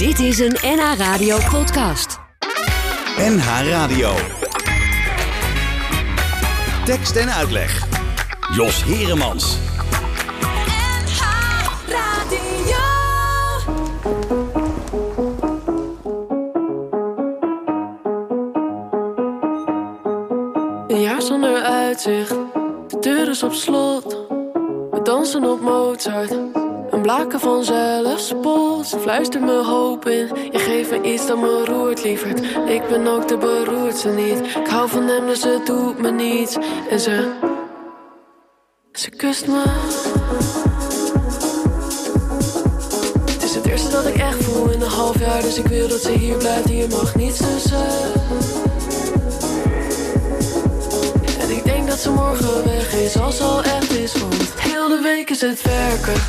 Dit is een NH Radio podcast. NH Radio. Tekst en uitleg. Jos Heremans. Een jaar zonder uitzicht, de deur is op slot. We dansen op Mozart, blaken van zelfspot. Ze fluistert me hoop in, je geeft me iets dat me roert, lieverd. Ik ben ook de beroerdste niet, ik hou van hem dus het doet me niets. En ze, ze kust me. Het is het eerste dat ik echt voel in een half jaar, dus ik wil dat ze hier blijft. Hier mag niets tussen. En ik denk dat ze morgen weg is, als ze al echt is. De week is het werken,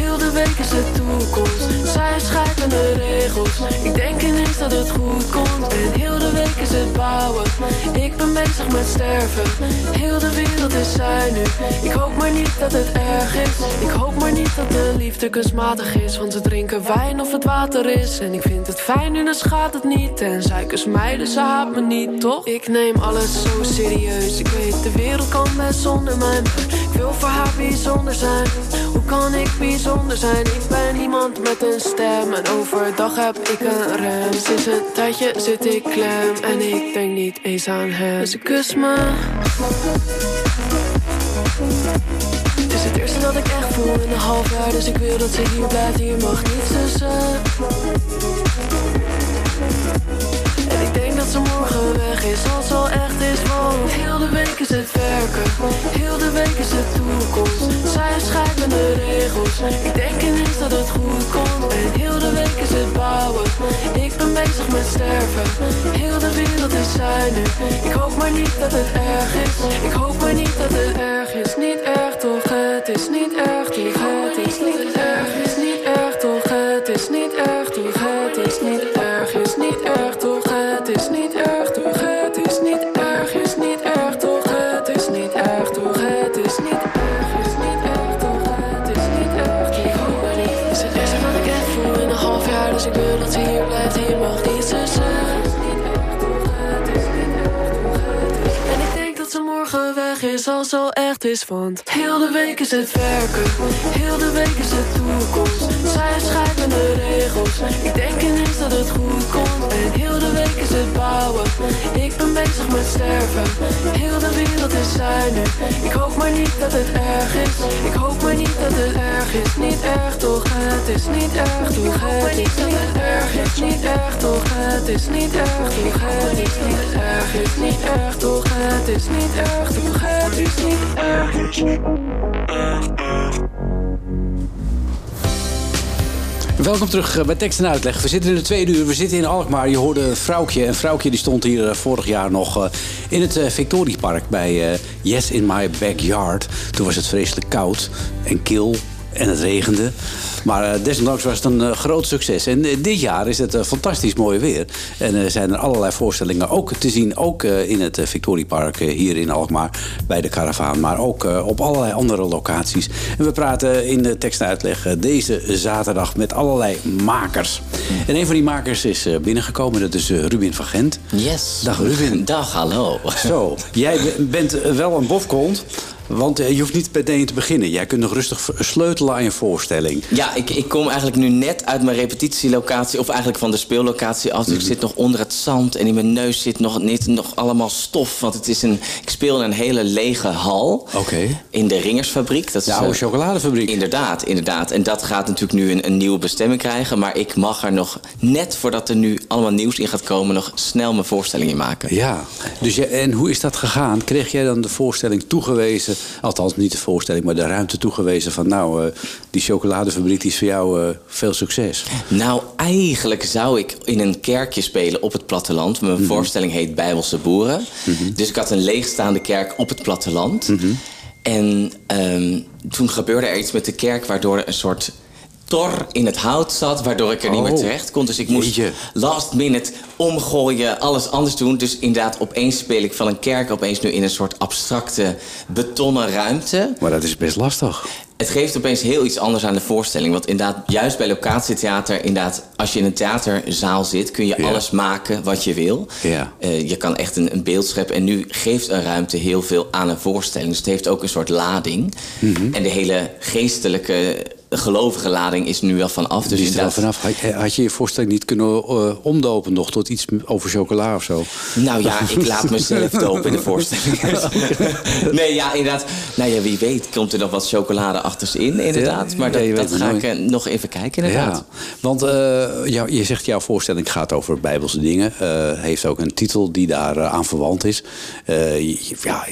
heel de week is het toekomst. Zij schrijven de regels, ik denk ineens dat het goed komt. En heel de week is het bouwen, ik ben bezig met sterven. Heel de wereld is zij nu, ik hoop maar niet dat het erg is. Ik hoop maar niet dat de liefde kunstmatig is, want ze drinken wijn of het water is. En ik vind het fijn nu, dan schaadt het niet. En zij kust mij, dus ze haat me niet, toch? Ik neem alles zo serieus, ik weet de wereld kan best zonder mij. Ik wil voor haar bijzonder zijn. Hoe kan ik bijzonder zijn? Ik ben iemand met een stem en overdag heb ik een rem. Sinds een tijdje zit ik klem en ik denk niet eens aan hem. Ze kust me. Het is het eerste dat ik echt voel in een half jaar, dus ik wil dat ze hier blijft. Hier mag niets tussen. En ik denk dat ze morgen weg is, als al echt is. Want heel de week is het werken, de toekomst. Zij schrijven de regels, ik denk ineens dat het goed komt. En heel de week is het bouwen, ik ben bezig met sterven. Heel de wereld is nu, ik hoop maar niet dat het erg is. Ik hoop maar niet dat het erg is, niet erg toch, het is niet erg toch, het is niet erg, is, want heel de week is het werken, heel de week is het toekomst. Zij schrijven de regels, ik denk ineens dat het goed komt. En heel de week is het bouwen, ik ben bezig met sterven. Heel de wereld is nu, ik hoop maar niet dat het erg is. Ik hoop maar niet dat het erg is, niet erg toch, het is. Niet erg toch, het is. niet erg, is. Niet erg toch, het is. Niet erg toch, het is. niet erg, is. Niet erg toch, het is. Niet erg toch, het is. Niet erg. Welkom terug eh, bij Tekst en Uitleg. We zitten in de tweede uur, we zitten in Alkmaar. Je hoorde een vrouwtje. En vrouwtje die stond hier eh, vorig jaar nog eh, in het Victoriepark bij Yes in My Backyard. Toen was het vreselijk koud en kil en het regende. Maar uh, desondanks was het een uh, groot succes. En uh, dit jaar is het fantastisch mooi weer. En er zijn er allerlei voorstellingen ook te zien. Ook in het Victoriepark hier in Alkmaar bij de Caravaan. Maar ook op allerlei andere locaties. En we praten in de tekst en uitleg deze zaterdag met allerlei makers. En een van die makers is binnengekomen. Dat is Ruben van Gent. Yes. Dag Ruben. Dag, hallo. Zo, jij bent wel een bofkont. Want je hoeft niet meteen te beginnen. Jij kunt nog rustig sleutelen aan je voorstelling. Ja, ik, ik kom eigenlijk nu net uit mijn repetitielocatie... of eigenlijk van de speellocatie af. Dus ik zit nog onder het zand en in mijn neus zit nog, niet, nog allemaal stof. Want het is een, ik speel in een hele lege hal. Oké. In de Ringersfabriek. Dat De is, oude eh, chocoladefabriek. Inderdaad, inderdaad. En dat gaat natuurlijk nu een, een nieuwe bestemming krijgen. Maar ik mag er nog, net voordat er nu allemaal nieuws in gaat komen... nog snel mijn voorstelling in maken. Ja, dus en hoe is dat gegaan? Kreeg jij dan de voorstelling toegewezen, althans niet de voorstelling, maar de ruimte toegewezen van nou, eh, die chocoladefabriek is voor jou eh, veel succes? Nou, eigenlijk zou ik in een kerkje spelen op het platteland. Mijn voorstelling heet Bijbelse Boeren. Dus ik had een leegstaande kerk op het platteland. En ehm, toen gebeurde er iets met de kerk... waardoor er een soort tor in het hout zat, waardoor ik er niet meer Oh. terecht kon. Dus ik moest Jeetje. last minute omgooien, alles anders doen. Dus inderdaad, opeens speel ik van een kerk opeens nu in een soort abstracte betonnen ruimte. Maar dat is best lastig. Het geeft opeens heel iets anders aan de voorstelling. Want inderdaad, juist bij locatietheater, inderdaad, als je in een theaterzaal zit, kun je Ja. alles maken wat je wil. Ja. Eh, je kan echt een, een beeld scheppen. En nu geeft een ruimte heel veel aan een voorstelling. Dus het heeft ook een soort lading. Mhm. En de hele geestelijke, gelovige lading is nu wel vanaf. Dus Dus is er vanaf. Had, had je je voorstelling niet kunnen eh, omdopen nog tot iets over chocola of zo? Nou ja, ik laat mezelf dopen in de voorstelling. nee, ja, inderdaad. Nou ja, wie weet komt er nog wat chocolade in, inderdaad. Maar dat, ja, ga nooit. ik eh, nog even kijken, inderdaad. Ja, want eh, jou- je zegt jouw voorstelling gaat over bijbelse dingen. Heeft ook een titel die daar aan verwant is. Je- ja,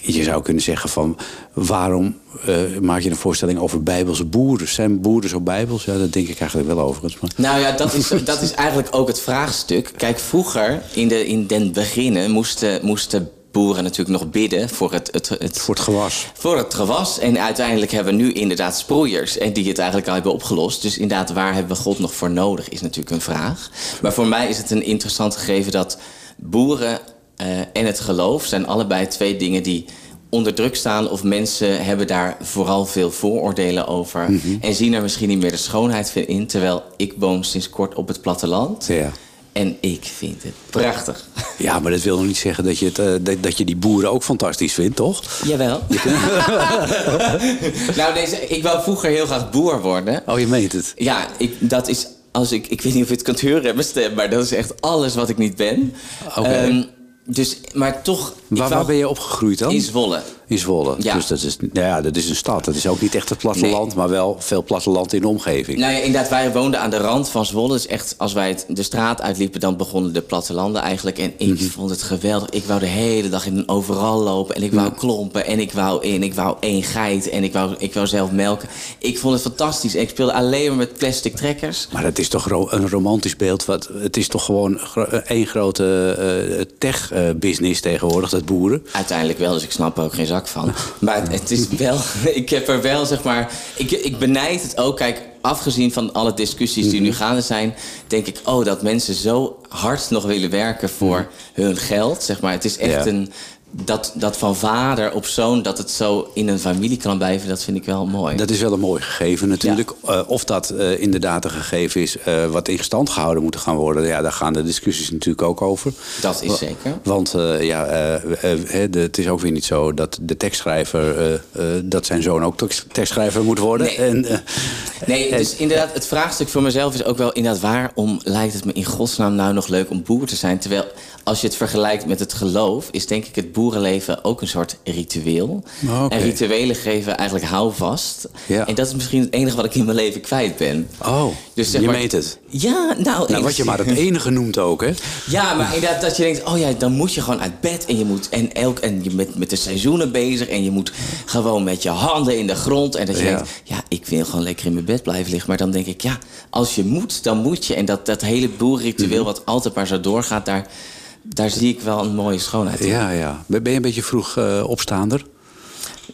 je zou kunnen zeggen van waarom eh, maak je een voorstelling over bijbelse boeren? Zijn boeren zo bijbels? Ja, dat denk ik eigenlijk wel overigens. Maar... Nou ja, dat is, dat is eigenlijk ook het vraagstuk. Kijk, vroeger, in, de, in den beginnen, moesten, moesten boeren natuurlijk nog bidden voor het, het, het, Voor het gewas. voor het gewas. En uiteindelijk hebben we nu inderdaad sproeiers. En die het eigenlijk al hebben opgelost. Dus inderdaad, waar hebben we God nog voor nodig, is natuurlijk een vraag. Maar voor mij is het een interessant gegeven dat boeren eh, en het geloof zijn allebei twee dingen die onder druk staan. Of mensen hebben daar vooral veel vooroordelen over. En zien er misschien niet meer de schoonheid van in. Terwijl ik woon sinds kort op het platteland. Ja. En ik vind het prachtig. ja, maar dat wil nog niet zeggen dat je, het, eh, dat, dat je die boeren ook fantastisch vindt, toch? Jawel. nou, deze, ik wou vroeger heel graag boer worden. Oh, je meent het. Ja, ik, dat is. Als ik, ik weet niet of je het kunt horen in mijn stem, maar dat is echt alles wat ik niet ben. Oké. Ehm, dus, maar toch. ik Waar, wou- waar ben je opgegroeid dan? In Zwolle. In Zwolle. Ja. Dus dat is, nou ja, dat is een stad. Dat is ook niet echt het platteland, maar wel veel platteland in de omgeving. Nou ja, inderdaad, wij woonden aan de rand van Zwolle. Dus echt, als wij het, de straat uitliepen, dan begonnen de plattelanden eigenlijk. En ik Mhm. vond het geweldig. Ik wou de hele dag in een overal lopen. En ik wou klompen. En ik wou in. Ik wou één geit. En ik wou, ik wou zelf melken. Ik vond het fantastisch. En ik speelde alleen maar met plastic trekkers. Maar het is toch ro- een romantisch beeld. Wat, het is toch gewoon eh, één grote eh, tech-business tegenwoordig, dat boeren. Uiteindelijk wel, dus ik snap ook geen zak van. Maar het, is wel, ik heb er wel, zeg maar. Ik, ik benijd het ook. Kijk, afgezien van alle discussies die nu gaande zijn, denk ik, oh, dat mensen zo hard nog willen werken voor hun geld. Zeg maar, het is echt Ja. een. Dat, dat van vader op zoon, dat het zo in een familie kan blijven, dat vind ik wel mooi. Dat is wel een mooi gegeven natuurlijk. Eh, of dat eh, inderdaad een gegeven is eh, wat in stand gehouden moet gaan worden. Ja, daar gaan de discussies natuurlijk ook over. Dat is zeker. Want ja, de- het is ook weer niet zo dat de tekstschrijver, dat zijn zoon ook tekst- tekstschrijver moet worden. Nee. En, Nee, dus inderdaad, het vraagstuk voor mezelf is ook wel inderdaad... waarom lijkt het me in godsnaam nou nog leuk om boer te zijn? Terwijl, als je het vergelijkt met het geloof... is denk ik het boerenleven ook een soort ritueel. Oh, oké. En rituelen geven eigenlijk houvast. Ja. En dat is misschien het enige wat ik in mijn leven kwijt ben. oh, Dus zeg je maar- meent het. Ja, nou... Nou, wat je maar het enige noemt ook, hè? Ja, maar inderdaad dat je denkt, oh ja, dan moet je gewoon uit bed en je moet en elk en je bent met de seizoenen bezig en je moet gewoon met je handen in de grond en dat je Ja. denkt, ja, ik wil gewoon lekker in mijn bed blijven liggen, maar dan denk ik, ja, als je moet, dan moet je en dat dat hele boerritueel Mhm. wat altijd maar zo doorgaat, daar daar zie ik wel een mooie schoonheid in. Ja, ja. Ben je een beetje vroeg eh, opstaander?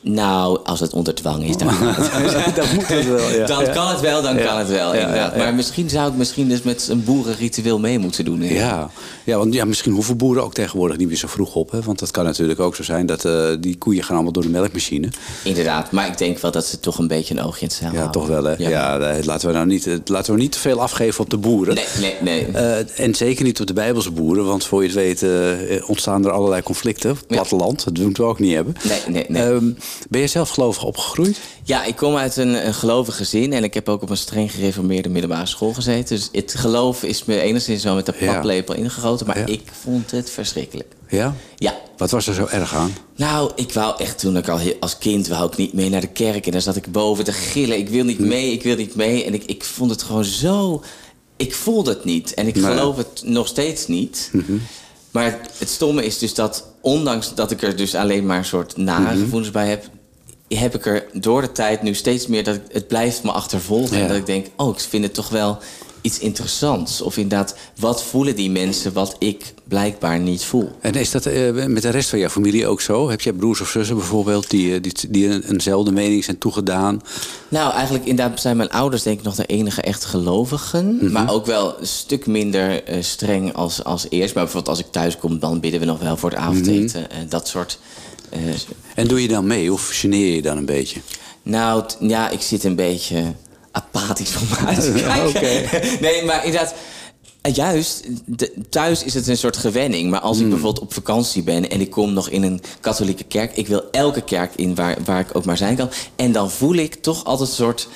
Nou, als het onder dwang is, dan het. dat moet het wel, ja. Dan kan het wel, dan kan het wel, inderdaad. Maar misschien zou ik misschien dus met een boerenritueel mee moeten doen. Ja, ja want ja, misschien hoeven boeren ook tegenwoordig niet meer zo vroeg op. Hè? Want dat kan natuurlijk ook zo zijn dat eh, die koeien gaan allemaal door de melkmachine. Inderdaad, maar ik denk wel dat ze toch een beetje een oogje in het zeil Ja, toch wel hè. Ja. Ja. laten, we nou niet, eh, laten we niet te veel afgeven op de boeren. Nee, nee, nee. Eh, en zeker niet op de Bijbelse boeren, want voor je het weet ontstaan er allerlei conflicten. het Platteland, dat moeten we ook niet hebben. Nee, nee, nee. Ehm, ben je zelf gelovig opgegroeid? Ja, ik kom uit een, een gelovig gezin en ik heb ook op een streng gereformeerde middelbare school gezeten. Dus het geloof is me enigszins wel met de Ja. paplepel ingegoten, maar Ja. ik vond het verschrikkelijk. Ja? Ja. Wat was er zo erg aan? Nou, ik wou echt toen ik al als kind wou ik niet mee naar de kerk en dan zat ik boven te gillen. Ik wil niet Hm. mee, ik wil niet mee. En ik, ik vond het gewoon zo. Ik voelde het niet en ik Nee. Mhm. geloof het nog steeds niet. Maar het, stomme is dus dat, ondanks dat ik er dus alleen maar een soort nare Mhm. gevoelens bij heb, heb ik er door de tijd nu steeds meer dat ik- het blijft me achtervolgen. Ja. En dat ik denk, oh, ik vind het toch wel iets interessants. Of inderdaad, wat voelen die mensen wat ik blijkbaar niet voel. En is dat eh, met de rest van jouw familie ook zo? Heb jij broers of zussen bijvoorbeeld die, eh, die, die een, eenzelfde mening zijn toegedaan? Nou, eigenlijk inderdaad zijn mijn ouders denk ik nog de enige echt gelovigen. Mhm. Maar ook wel een stuk minder eh, streng als, als eerst. Maar bijvoorbeeld als ik thuis kom, dan bidden we nog wel voor het avondeten. Mhm. eh, dat soort... En doe je dan mee of geneer je dan een beetje? Nou, ja, ik zit een beetje apathisch voor me uit te kijken. Nee, maar inderdaad... eh, Juist, de- thuis is het een soort gewenning. Maar als ik bijvoorbeeld op vakantie ben en ik kom nog in een katholieke kerk... ik wil elke kerk in waar, waar ik ook maar zijn kan. En dan voel ik toch altijd een soort,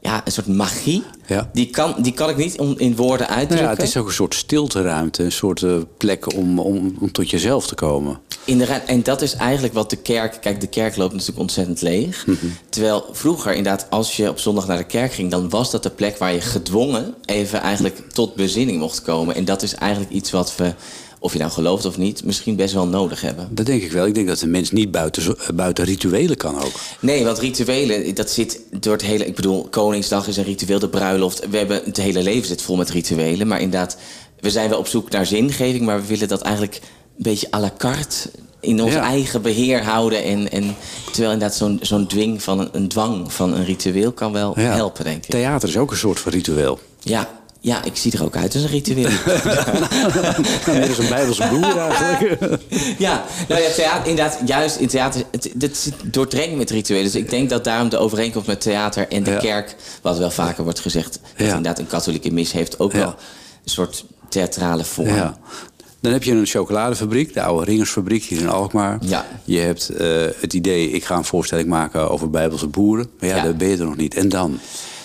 ja, een soort magie. Ja. Die, kan, die kan ik niet om, in woorden Nou uitdrukken. ja, het is ook een soort stilteruimte, een soort eh, plek om, om, om tot jezelf te komen. Inderdaad, en dat is eigenlijk wat de kerk... Kijk, de kerk loopt natuurlijk ontzettend leeg. Terwijl vroeger inderdaad, als je op zondag naar de kerk ging... dan was dat de plek waar je gedwongen even eigenlijk tot bezinning mocht komen. En dat is eigenlijk iets wat we, of je nou gelooft of niet... misschien best wel nodig hebben. Dat denk ik wel. Ik denk dat een mens niet buiten, eh, buiten rituelen kan ook. Nee, want rituelen, dat zit door het hele... Ik bedoel, Koningsdag is een ritueel, de bruiloft. We hebben, het hele leven zit vol met rituelen. Maar inderdaad, we zijn wel op zoek naar zingeving... maar we willen dat eigenlijk een beetje à la carte... in ons Ja. eigen beheer houden. En, en, terwijl inderdaad zo'n zo'n dwing van een, een dwang van een ritueel... kan wel Ja. helpen, denk ik. Theater is ook een soort van ritueel. Ja, ja, ik zie er ook uit als een ritueel. Net als een bijbelse broer eigenlijk. Ja, nou ja, theater, inderdaad, juist in theater, het, het zit doordrenkt met rituelen. Dus ik denk dat daarom de overeenkomst met theater en de Ja. kerk, wat wel vaker wordt gezegd, dat Ja. inderdaad een katholieke mis heeft, ook wel een soort theatrale vorm. Ja. Dan heb je een chocoladefabriek, de oude Ringersfabriek hier in Alkmaar. Ja. Je hebt eh, het idee, ik ga een voorstelling maken over bijbelse boeren. Maar ja, Ja. daar ben je er nog niet. En dan?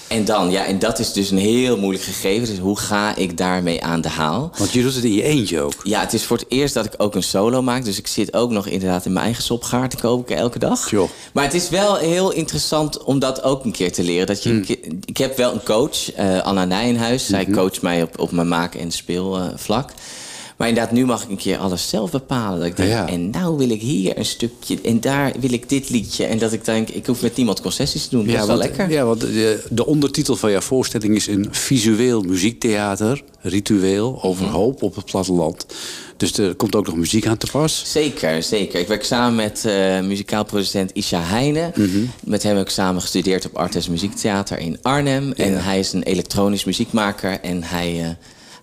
En dan, ja, en dat is dus een heel moeilijk gegeven. Dus hoe ga ik daarmee aan de haal? Want je doet het in je eentje ook. Ja, het is voor het eerst dat ik ook een solo maak. Dus ik zit ook nog inderdaad in mijn eigen sopgaar te koken elke dag. Joh. Maar het is wel heel interessant om dat ook een keer te leren. Dat je Hmm. ik heb wel een coach, eh, Anna Nijenhuis. Zij Mhm. coacht mij op, op mijn maken- en speelvlak. Maar inderdaad, nu mag ik een keer alles zelf bepalen. Dat ik denk, Ja. en nou wil ik hier een stukje. En daar wil ik dit liedje. En dat ik denk, ik hoef met niemand concessies te doen. Dat is wel want, lekker. Ja, want de, de ondertitel van jouw voorstelling is een visueel muziektheater, ritueel, over Mhm. hoop op het platteland. Dus er komt ook nog muziek aan te pas. Zeker, zeker. Ik werk samen met eh muzikaal producent Isha Heijnen. Mhm. Met hem heb ik samen gestudeerd op Artes Muziektheater in Arnhem. En hij is een elektronisch muziekmaker en hij, eh,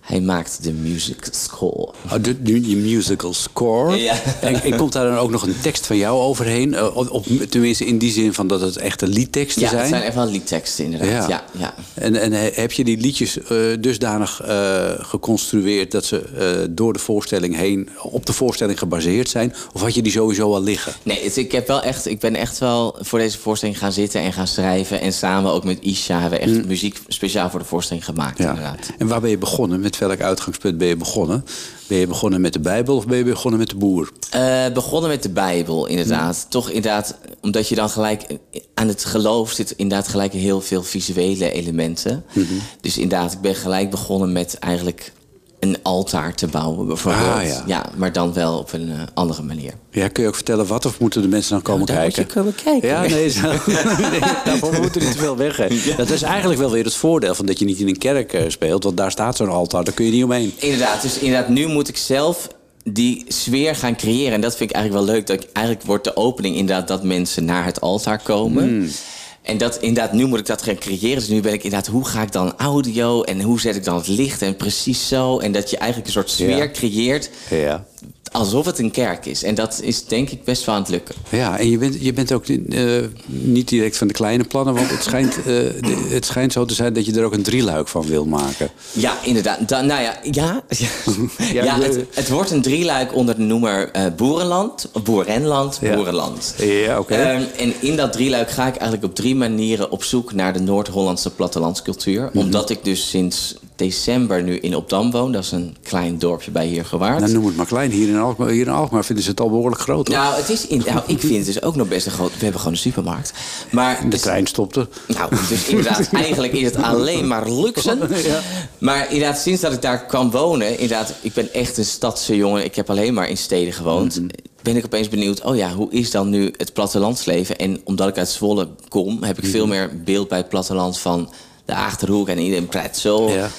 hij maakt de music score. Oh, de, musical score. Ja. En, en komt daar dan ook nog een tekst van jou overheen? Eh, op, op- tenminste in die zin van dat het echte liedteksten Ja, zijn. het zijn echt wel liedteksten inderdaad. Ja. Ja, En, en he- heb je die liedjes eh, dusdanig eh, geconstrueerd dat ze door de voorstelling heen op de voorstelling gebaseerd zijn? Of had je die sowieso al liggen? Nee, het- ik, heb wel echt, ik ben echt wel voor deze voorstelling gaan zitten en gaan schrijven. En samen ook met Isha hebben we echt muziek speciaal voor de voorstelling gemaakt inderdaad. En waar ben je begonnen? Met welk uitgangspunt ben je begonnen? Ben je begonnen met de Bijbel of ben je begonnen met de boer? Eh, begonnen met de Bijbel, inderdaad. Toch inderdaad, omdat je dan gelijk aan het geloof zit, inderdaad gelijk heel veel visuele elementen. Mhm. Dus inderdaad, ik ben gelijk begonnen met eigenlijk een altaar te bouwen, bijvoorbeeld. Ah, ja. maar dan wel op een eh, andere manier. Ja, kun je ook vertellen wat of moeten de mensen dan komen Nou, daar moet kijken? je komen kijken. Ja, nee, zo. nee daarvoor moeten we niet te veel weggeven. Dat is eigenlijk wel weer het voordeel van dat je niet in een kerk eh, speelt. Want daar staat zo'n altaar, daar kun je niet omheen. Inderdaad, dus inderdaad, nu moet ik zelf die sfeer gaan creëren. En dat vind ik eigenlijk wel leuk. Dat ik, eigenlijk wordt de opening inderdaad dat mensen naar het altaar komen. Hmm. En dat inderdaad, nu moet ik dat gaan creëren. Dus nu ben ik inderdaad, hoe ga ik dan audio en hoe zet ik dan het licht en precies zo. En dat je eigenlijk een soort sfeer Ja. creëert Ja. Alsof het een kerk is. En dat is denk ik best wel aan het lukken. Ja, en je bent, je bent ook eh, niet direct van de kleine plannen. Want het schijnt, eh, de- het schijnt zo te zijn dat je er ook een drieluik van wil maken. Ja, inderdaad. Da- nou ja, ja. ja, Ja, de- het, het wordt een drieluik onder de noemer eh, Boerenland, Boerenland, Ja. Boerenland. Ja, oké. Ehm, en in dat drieluik ga ik eigenlijk op drie manieren op zoek naar de Noord-Hollandse plattelandscultuur. Mhm. Omdat ik dus sinds december nu in Opdam woon. Dat is een klein dorpje bij Heergewaard. Nou, noem het maar klein. Hier in, Alkmaar, hier in Alkmaar vinden ze het al behoorlijk groot. hoor. Nou, het is in, nou, ik vind het dus ook nog best een groot... We hebben gewoon een supermarkt. Maar de dus- trein stopte. nou, dus inderdaad, eigenlijk is het alleen maar luxe. Maar inderdaad, sinds dat ik daar kan wonen... Inderdaad, ik ben echt een stadse jongen. Ik heb alleen maar in steden gewoond. Ben ik opeens benieuwd, oh ja, hoe is dan nu het plattelandsleven? En omdat ik uit Zwolle kom, heb ik veel meer beeld bij het platteland van de Achterhoek en in pretzel. Ja.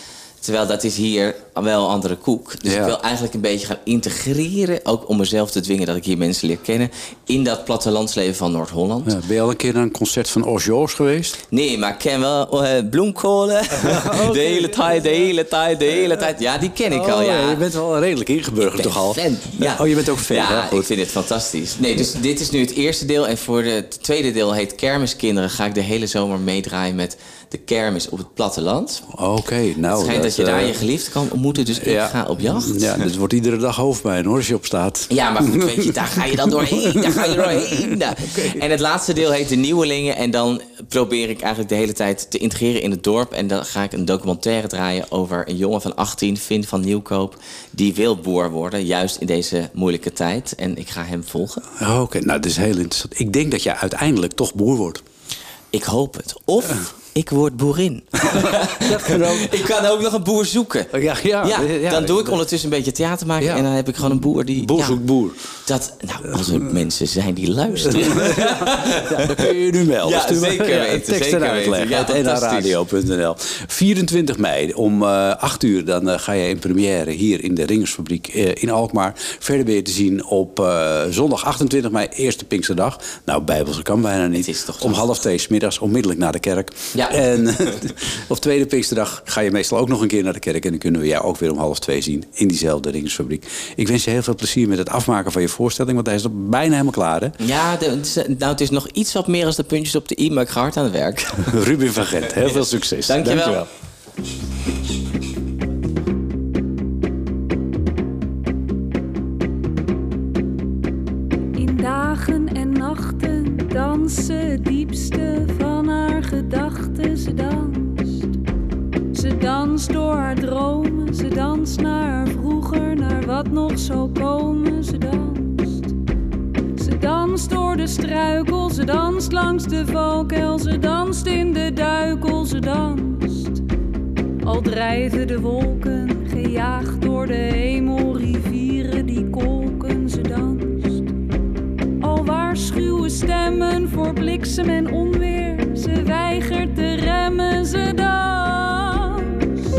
Terwijl dat is hier wel een andere koek. Dus Ja. ik wil eigenlijk een beetje gaan integreren... ook om mezelf te dwingen dat ik hier mensen leer kennen... in dat plattelandsleven van Noord-Holland. Ja, ben je al een keer naar een concert van Osjoos geweest? Nee, maar ik ken wel eh, bloemkolen. De hele tijd, de hele tijd, de hele tijd. Ja, die ken ik al, Oh, ja. Je bent wel redelijk ingeburgerd toch al? Fan. Ja. Oh, je bent ook fan. Ja, hè? Ik vind het fantastisch. Nee, dus dit is nu het eerste deel. En voor het tweede deel heet Kermiskinderen. Ga ik de hele zomer meedraaien met de kermis op het platteland. Oké, nou. het schijnt dat, je eh, daar je geliefde kan ontmoeten. Dus ik ga op jacht. Ja, dit wordt iedere dag hoofdpijn hoor, als je op staat. Ja, maar goed, weet je, daar ga je dan doorheen. Daar ga je doorheen. En het laatste deel heet De Nieuwelingen. En dan probeer ik eigenlijk de hele tijd te integreren in het dorp. En dan ga ik een documentaire draaien over een jongen van 18, Finn van Nieuwkoop. Die wil boer worden, juist in deze moeilijke tijd. En ik ga hem volgen. Oh, Oké, nou, dat is heel interessant. Ik denk dat je uiteindelijk toch boer wordt. Ik hoop het. Of ik word boerin. Dat kan ook. ik kan ook nog een boer zoeken. Ja, ja, Ja, ja, dan doe ik ondertussen een beetje theater maken. Ja. En dan heb ik gewoon een boer die... Boer ja, zoekt boer. Dat, nou, als er mensen zijn die luisteren. Ja, dan kun je nu melden. Ja, Stuur maar- zeker weten, Tekst zeker en uitleg weten. Ja, nradio.nl. 24 mei om eh 8 uur dan eh, ga je in première hier in de Ringersfabriek eh, in Alkmaar. Verder ben je te zien op eh, zondag 28 mei, eerste Pinksterdag. Nou, Bijbelse kan bijna niet. Het is toch om toch- half twee 's middags onmiddellijk naar de kerk. Ja. En op tweede Pinksterdag ga je meestal ook nog een keer naar de kerk. En dan kunnen we jou ook weer om half twee zien in diezelfde Ringersfabriek. Ik wens je heel veel plezier met het afmaken van je voorstelling, want hij is er bijna helemaal klaar. Hè? Ja, de- het is- nou, het is nog iets wat meer als de puntjes op de i, maar ik ga hard aan het werk. Ruben van Gent, heel veel succes. Dankjewel. In dagen en nachten dansen diepste gedachten. Ze danst. Ze danst door haar dromen. Ze danst naar haar vroeger, naar wat nog zou komen. Ze danst. Ze danst door de struikel. Ze danst langs de valkuil. Ze danst in de duikel. Ze danst. Al drijven de wolken, gejaagd door de hemel, rivieren die kolken, ze danst. Al waarschuwen stemmen voor bliksem en onweer, weigert te remmen, ze danst.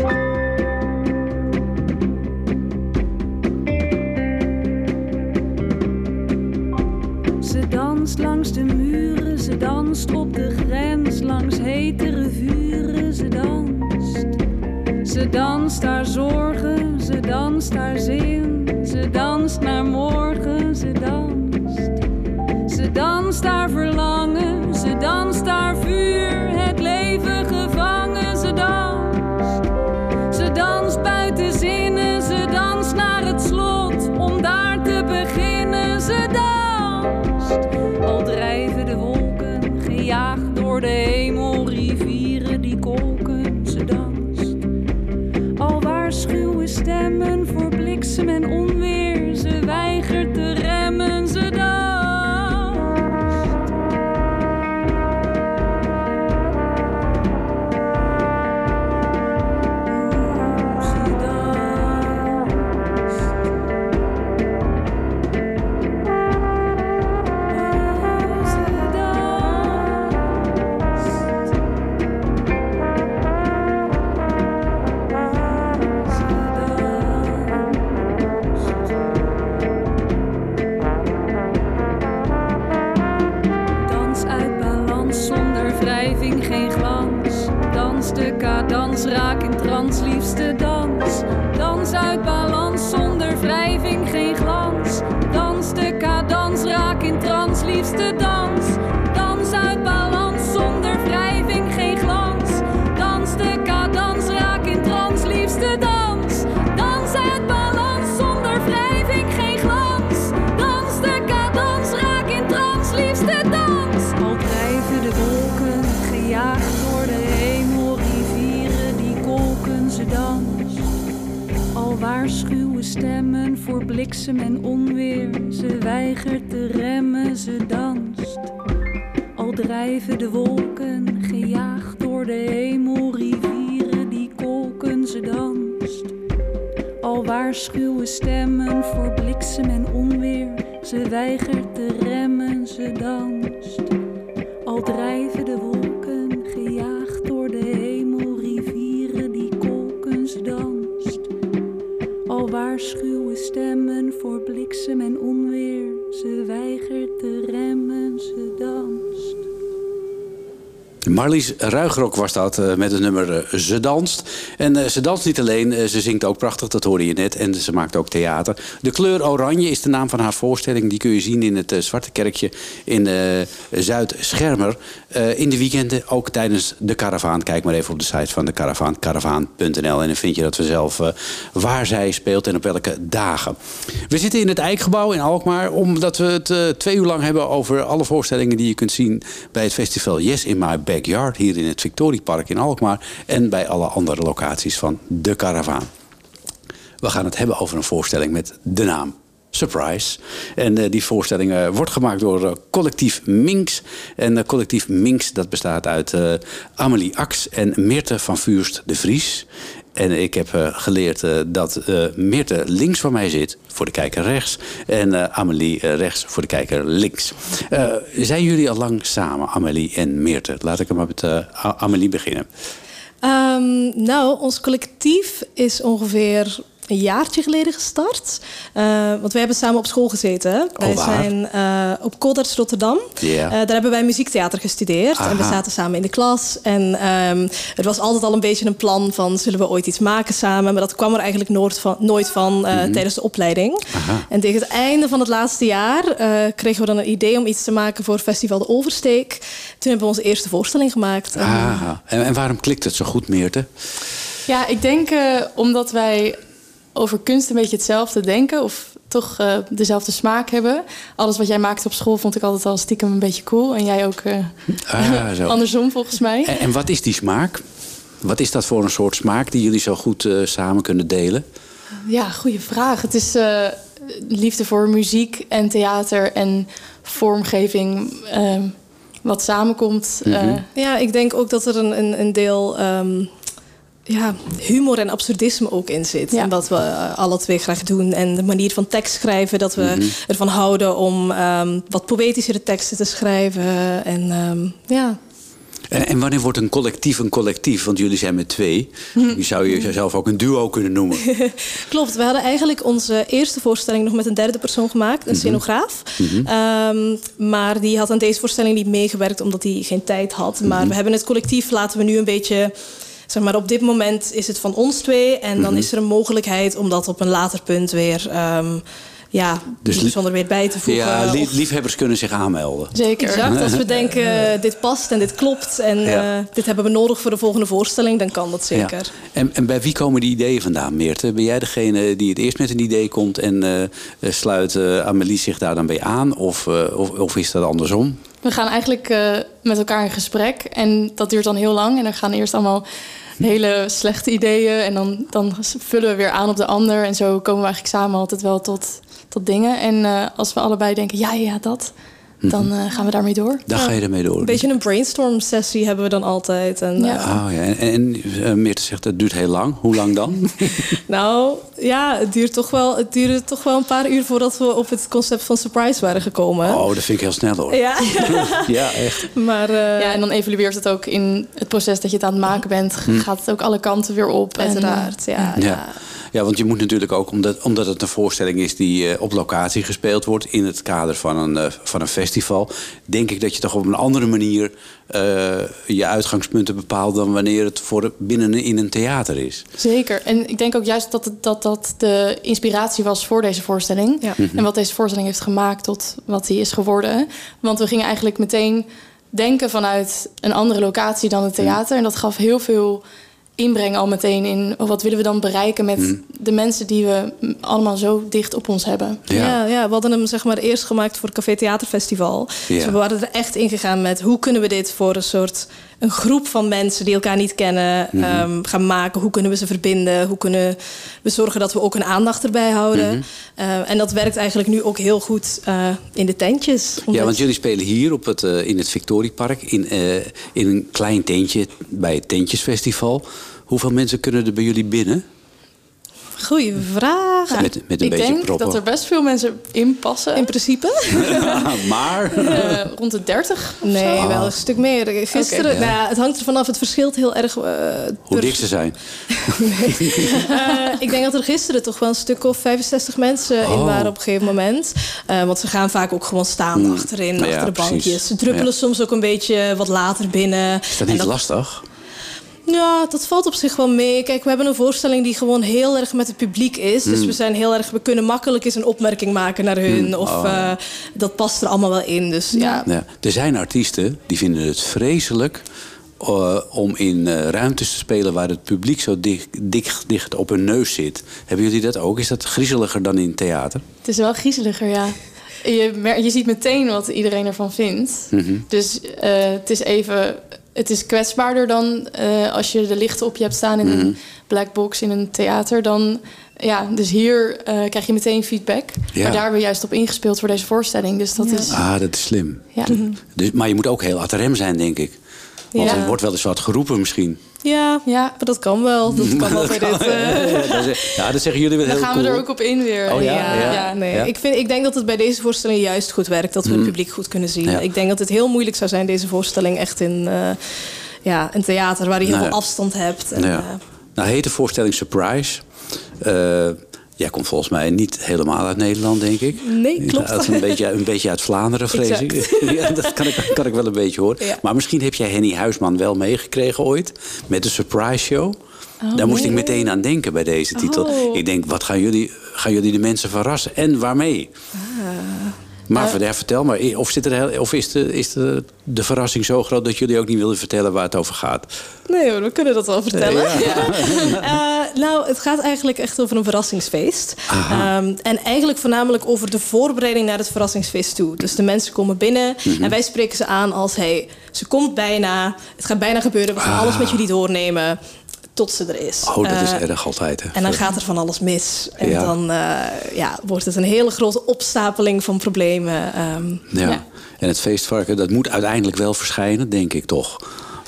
Ze danst langs de muren, ze danst op de grens, langs hetere vuren, ze danst. Ze danst haar zorgen, ze danst haar zin, ze danst naar morgen, ze danst. Ze danst haar verlangen, danst haar vuur, het leven Waarschuwen stemmen voor bliksem en onweer. Ze weigert te remmen, Marlies Ruigrok was dat eh, met het nummer eh, Ze Danst. En eh, ze danst niet alleen, ze zingt ook prachtig, dat hoorde je net. En ze maakt ook theater. De kleur oranje is de naam van haar voorstelling. Die kun je zien in het Zwarte Kerkje in Zuid-Schermer. In de weekenden, ook tijdens de karavaan. Kijk maar even op de site van de karavaan, karavaan.nl. En dan vind je dat vanzelf eh, waar zij speelt en op welke dagen. We zitten in het Eikgebouw in Alkmaar. Omdat we het twee uur lang hebben over alle voorstellingen die je kunt zien bij het festival Yes in My Hier in het Victoriepark in Alkmaar. En bij alle andere locaties van de karavaan. We gaan het hebben over een voorstelling met de naam Surprise. En eh, die voorstelling eh, wordt gemaakt door eh, collectief Minx. En collectief Minx dat bestaat uit Amelie Ax en Meerte van Vuurst de Vries. En ik heb eh, geleerd eh, dat eh Meerte links van mij zit, voor de kijker rechts. En Amelie rechts, voor de kijker links. Zijn jullie al lang samen, Amelie en Meerte? Laat ik maar met Amelie beginnen. Ehm, nou, ons collectief is ongeveer een jaartje geleden gestart. Eh, want wij hebben samen op school gezeten. hè. wij waar? zijn eh, op Codarts Rotterdam. Eh, daar hebben wij muziektheater gestudeerd. En we zaten samen in de klas. En ehm, het was altijd al een beetje een plan van... zullen we ooit iets maken samen? Maar dat kwam er eigenlijk nooit van, nooit van eh, tijdens de opleiding. Mhm. Aha. En tegen het einde van het laatste jaar... eh, kregen we dan een idee om iets te maken voor Festival de Oversteek. Toen hebben we onze eerste voorstelling gemaakt. En, Ah, en, en waarom klikt het zo goed, Meerte? Ja, ik denk eh, omdat wij over kunst een beetje hetzelfde denken. Of toch eh, dezelfde smaak hebben. Alles wat jij maakte op school vond ik altijd al stiekem een beetje cool. En jij ook eh, Ah, zo. andersom volgens mij. En, en wat is die smaak? Wat is dat voor een soort smaak die jullie zo goed eh, samen kunnen delen? Ja, goede vraag. Het is eh, liefde voor muziek en theater en vormgeving. wat samenkomt. eh, Ja, ik denk ook dat er een, een, een deel ehm, ja, humor en absurdisme ook in zit. Ja. En wat we eh, alle twee graag doen. En de manier van tekst schrijven, dat we ervan houden om ehm, wat poëtischere teksten te schrijven. En ehm, ja. En, en wanneer wordt een collectief een collectief? Want jullie zijn met twee. Je zou je zelf ook een duo kunnen noemen. Klopt, we hadden eigenlijk onze eerste voorstelling nog met een derde persoon gemaakt, een scenograaf. Ehm, maar die had aan deze voorstelling niet meegewerkt omdat hij geen tijd had. Maar we hebben het collectief laten we nu een beetje. Zeg maar, op dit moment is het van ons twee. En dan is er een mogelijkheid om dat op een later punt weer. ehm, ja, Dus zonder weer bij te voegen. Ja, liefhebbers kunnen zich aanmelden. zeker. Exact, als we denken eh, dit past en dit klopt en Ja. eh, dit hebben we nodig voor de volgende voorstelling, dan kan dat zeker. Ja. En, en bij wie komen die ideeën vandaan, Meerte? Ben jij degene die het eerst met een idee komt en eh, sluit eh, Amelie zich daar dan bij aan? Of, of, of is dat andersom? We gaan eigenlijk eh, met elkaar in gesprek. En dat duurt dan heel lang. En dan gaan eerst allemaal hele slechte ideeën. En dan, dan vullen we weer aan op de ander. En zo komen we eigenlijk samen altijd wel tot, tot dingen. En eh, als we allebei denken, ja, ja, dat... dan eh, gaan we daarmee door. Daar ga je ermee door. Een beetje een brainstorm sessie hebben we dan altijd. En, Ja. eh, Oh, ja. En, en eh, Meerte zegt het duurt heel lang. Hoe lang dan? Nou, ja, het, duurt toch wel, het duurde toch wel een paar uur voordat we op het concept van surprise waren gekomen. Oh, dat vind ik heel snel hoor. Ja, Ja, echt. maar eh, Ja, en dan evalueert het ook in het proces dat je het aan het maken bent. Gaat het ook alle kanten weer op. En, uiteraard. Ja, ja. Ja. Ja, want je moet natuurlijk ook, omdat, omdat het een voorstelling is die eh, op locatie gespeeld wordt in het kader van een, eh, van een festival, denk ik dat je toch op een andere manier eh, je uitgangspunten bepaalt dan wanneer het voor binnen in een theater is. Zeker. En ik denk ook juist dat het, dat, dat de inspiratie was voor deze voorstelling. Ja. En wat deze voorstelling heeft gemaakt tot wat die is geworden. Want we gingen eigenlijk meteen denken vanuit een andere locatie dan het theater. En dat gaf heel veel inbreng al meteen in wat willen we dan bereiken met de mensen die we allemaal zo dicht op ons hebben. Ja. Ja, we hadden hem zeg maar eerst gemaakt voor het Café Theaterfestival. Ja. Dus we waren er echt ingegaan met hoe kunnen we dit voor een soort een groep van mensen die elkaar niet kennen ehm, gaan maken. Hoe kunnen we ze verbinden? Hoe kunnen we zorgen dat we ook een aandacht erbij houden? Eh, en dat werkt eigenlijk nu ook heel goed eh, in de tentjes. Ja, Omdat- want jullie spelen hier op het, eh, in het Victoriepark in, in een klein tentje bij het Tentjesfestival. Hoeveel mensen kunnen er bij jullie binnen? Goeie vraag. Met, met een ik beetje denk proppen. dat er best veel mensen in passen. In principe? maar... Eh, rond de 30 of Nee, zo. wel een stuk meer. Gisteren, nou het hangt er vanaf. Het verschilt heel erg. eh, Hoe dik ze zijn. Eh, ik denk dat er gisteren toch wel een stuk of 65 mensen in Oh. waren op een gegeven moment. Eh, want ze gaan vaak ook gewoon staan achterin, Hmm. Ja, achter de precies. bankjes. Ze druppelen Ja. soms ook een beetje wat later binnen. Is dat niet lastig? Ja, dat valt op zich wel mee. Kijk, we hebben een voorstelling die gewoon heel erg met het publiek is. Dus Hmm. we zijn heel erg, we kunnen makkelijk eens een opmerking maken naar hun. Of Oh, eh, dat past er allemaal wel in. Dus ja. Ja, er zijn artiesten die vinden het vreselijk eh, om in eh, ruimtes te spelen waar het publiek zo dicht, dicht, dicht op hun neus zit. Hebben jullie dat ook? Is dat griezeliger dan in theater? Het is wel griezeliger, ja. Je, je ziet meteen wat iedereen ervan vindt. Mhm. Dus eh, het is even... Het is kwetsbaarder dan eh, als je de lichten op je hebt staan in Mhm. een black box in een theater. Dan, ja, dus hier eh, krijg je meteen feedback. Ja. Maar daar hebben we juist op ingespeeld voor deze voorstelling. Dus dat is... Ah, dat is slim. Ja. Dus, maar je moet ook heel ad rem zijn, denk ik. Want Ja. er wordt wel eens wat geroepen misschien. Ja, Ja. maar dat kan wel. Dat kan wel bij dit. eh, Ja, dat is- ja, dat zeggen jullie wel Dan heel gaan cool. we er ook op in weer. Oh ja, ja, ja. nee. Ik, vind, ik denk dat het bij deze voorstelling juist goed werkt. Dat we het publiek goed kunnen zien. Ik denk dat het heel moeilijk zou zijn, deze voorstelling, echt in eh, ja, een theater waar je heel Nee. veel afstand hebt. En, eh, Nou heet de voorstelling Surprise. Eh, jij komt volgens mij niet helemaal uit Nederland, denk ik. Nee, klopt. Uit een, beetje, een beetje uit Vlaanderen, vrees ik. ja, dat kan ik, kan ik wel een beetje horen. Ja. Maar misschien heb jij Henny Huisman wel meegekregen ooit. Met de Surprise Show. Daar moest ik meteen aan denken bij deze titel. Oh. Ik denk, wat gaan jullie, gaan jullie de mensen verrassen? En waarmee? Maar ja, vertel maar, of, zit er, heel- of is, de, is de, de verrassing zo groot dat jullie ook niet willen vertellen waar het over gaat? Nee hoor, we kunnen dat wel vertellen. Eh, nou, het gaat eigenlijk echt over een verrassingsfeest. Ehm, en eigenlijk voornamelijk over de voorbereiding naar het verrassingsfeest toe. Dus de mensen komen binnen Mhm. en wij spreken ze aan als... hey, ze komt bijna, het gaat bijna gebeuren, we gaan alles met jullie doornemen... tot ze er is. Oh, dat is Eh, erg altijd. Hè. En dan gaat er van alles mis. En Ja. dan eh, ja, wordt het een hele grote opstapeling van problemen. Ehm, Ja. Ja. En het feestvarken, dat moet uiteindelijk wel verschijnen, denk ik toch.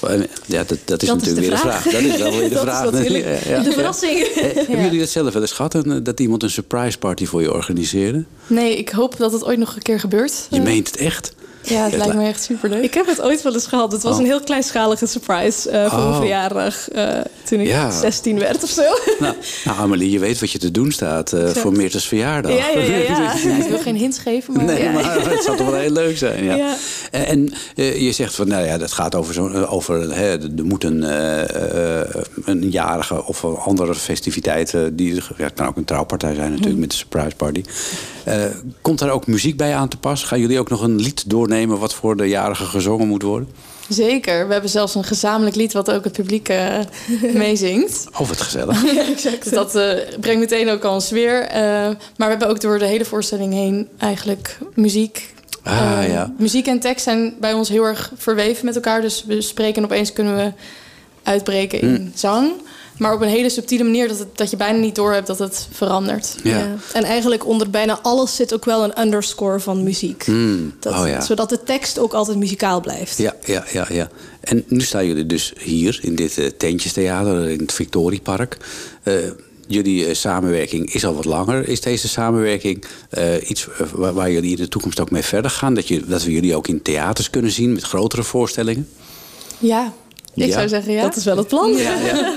Eh, Ja, dat, dat is Dat natuurlijk de weer de vraag. Dat is wel weer de vraag. Ja, de verrassing. Eh, Hebben jullie dat zelf wel eens gehad? Dat iemand een surprise party voor je organiseerde? Nee, ik hoop dat het ooit nog een keer gebeurt. Je meent het echt? Ja, het Ja, lijkt het me echt superleuk. Ik heb het ooit wel eens gehad. Het was Oh. een heel kleinschalige surprise eh, voor Oh. mijn verjaardag. eh, toen ik Ja. 16 werd of zo. Nou, nou, Amelie, je weet wat je te doen staat eh, voor Meertens verjaardag. Ja, ja, ja, ja. Ik wil geen hints geven, maar... Nee, Ja. maar het zou toch wel heel leuk zijn. Ja. Ja. En, en, eh, je zegt van, nou ja, dat gaat over zo'n, eh, over, hè, er moet een, eh, eh, een jarige of een andere festiviteit, eh, die, ja, het kan ook een trouwpartij zijn natuurlijk Mhm. met de surprise party. Eh, komt daar ook muziek bij aan te pas? Gaan jullie ook nog een lied doornemen wat voor de jarige gezongen moet worden? Zeker. We hebben zelfs een gezamenlijk lied wat ook het publiek eh, meezingt. Oh, wat gezellig. Dus dat eh, brengt meteen ook al een sfeer. Eh, maar we hebben ook door de hele voorstelling heen eigenlijk muziek. Ah, ja. Muziek en tekst zijn bij ons heel erg verweven met elkaar. Dus we spreken en opeens kunnen we uitbreken in Hmm. zang. Maar op een hele subtiele manier dat, het, dat je bijna niet doorhebt dat het verandert. Ja. Ja. En eigenlijk onder bijna alles zit ook wel een underscore van muziek. Hmm. Dat, Oh, ja. Zodat de tekst ook altijd muzikaal blijft. Ja, ja, ja, ja. En nu staan jullie dus hier in dit eh, tentjestheater in het Victoriepark. Eh, jullie eh, samenwerking is al wat langer. Is deze samenwerking eh, iets waar, waar jullie in de toekomst ook mee verder gaan? Dat, je, dat we jullie ook in theaters kunnen zien met grotere voorstellingen? Ja, ik Ja. zou zeggen ja. Dat is wel het plan. Ja,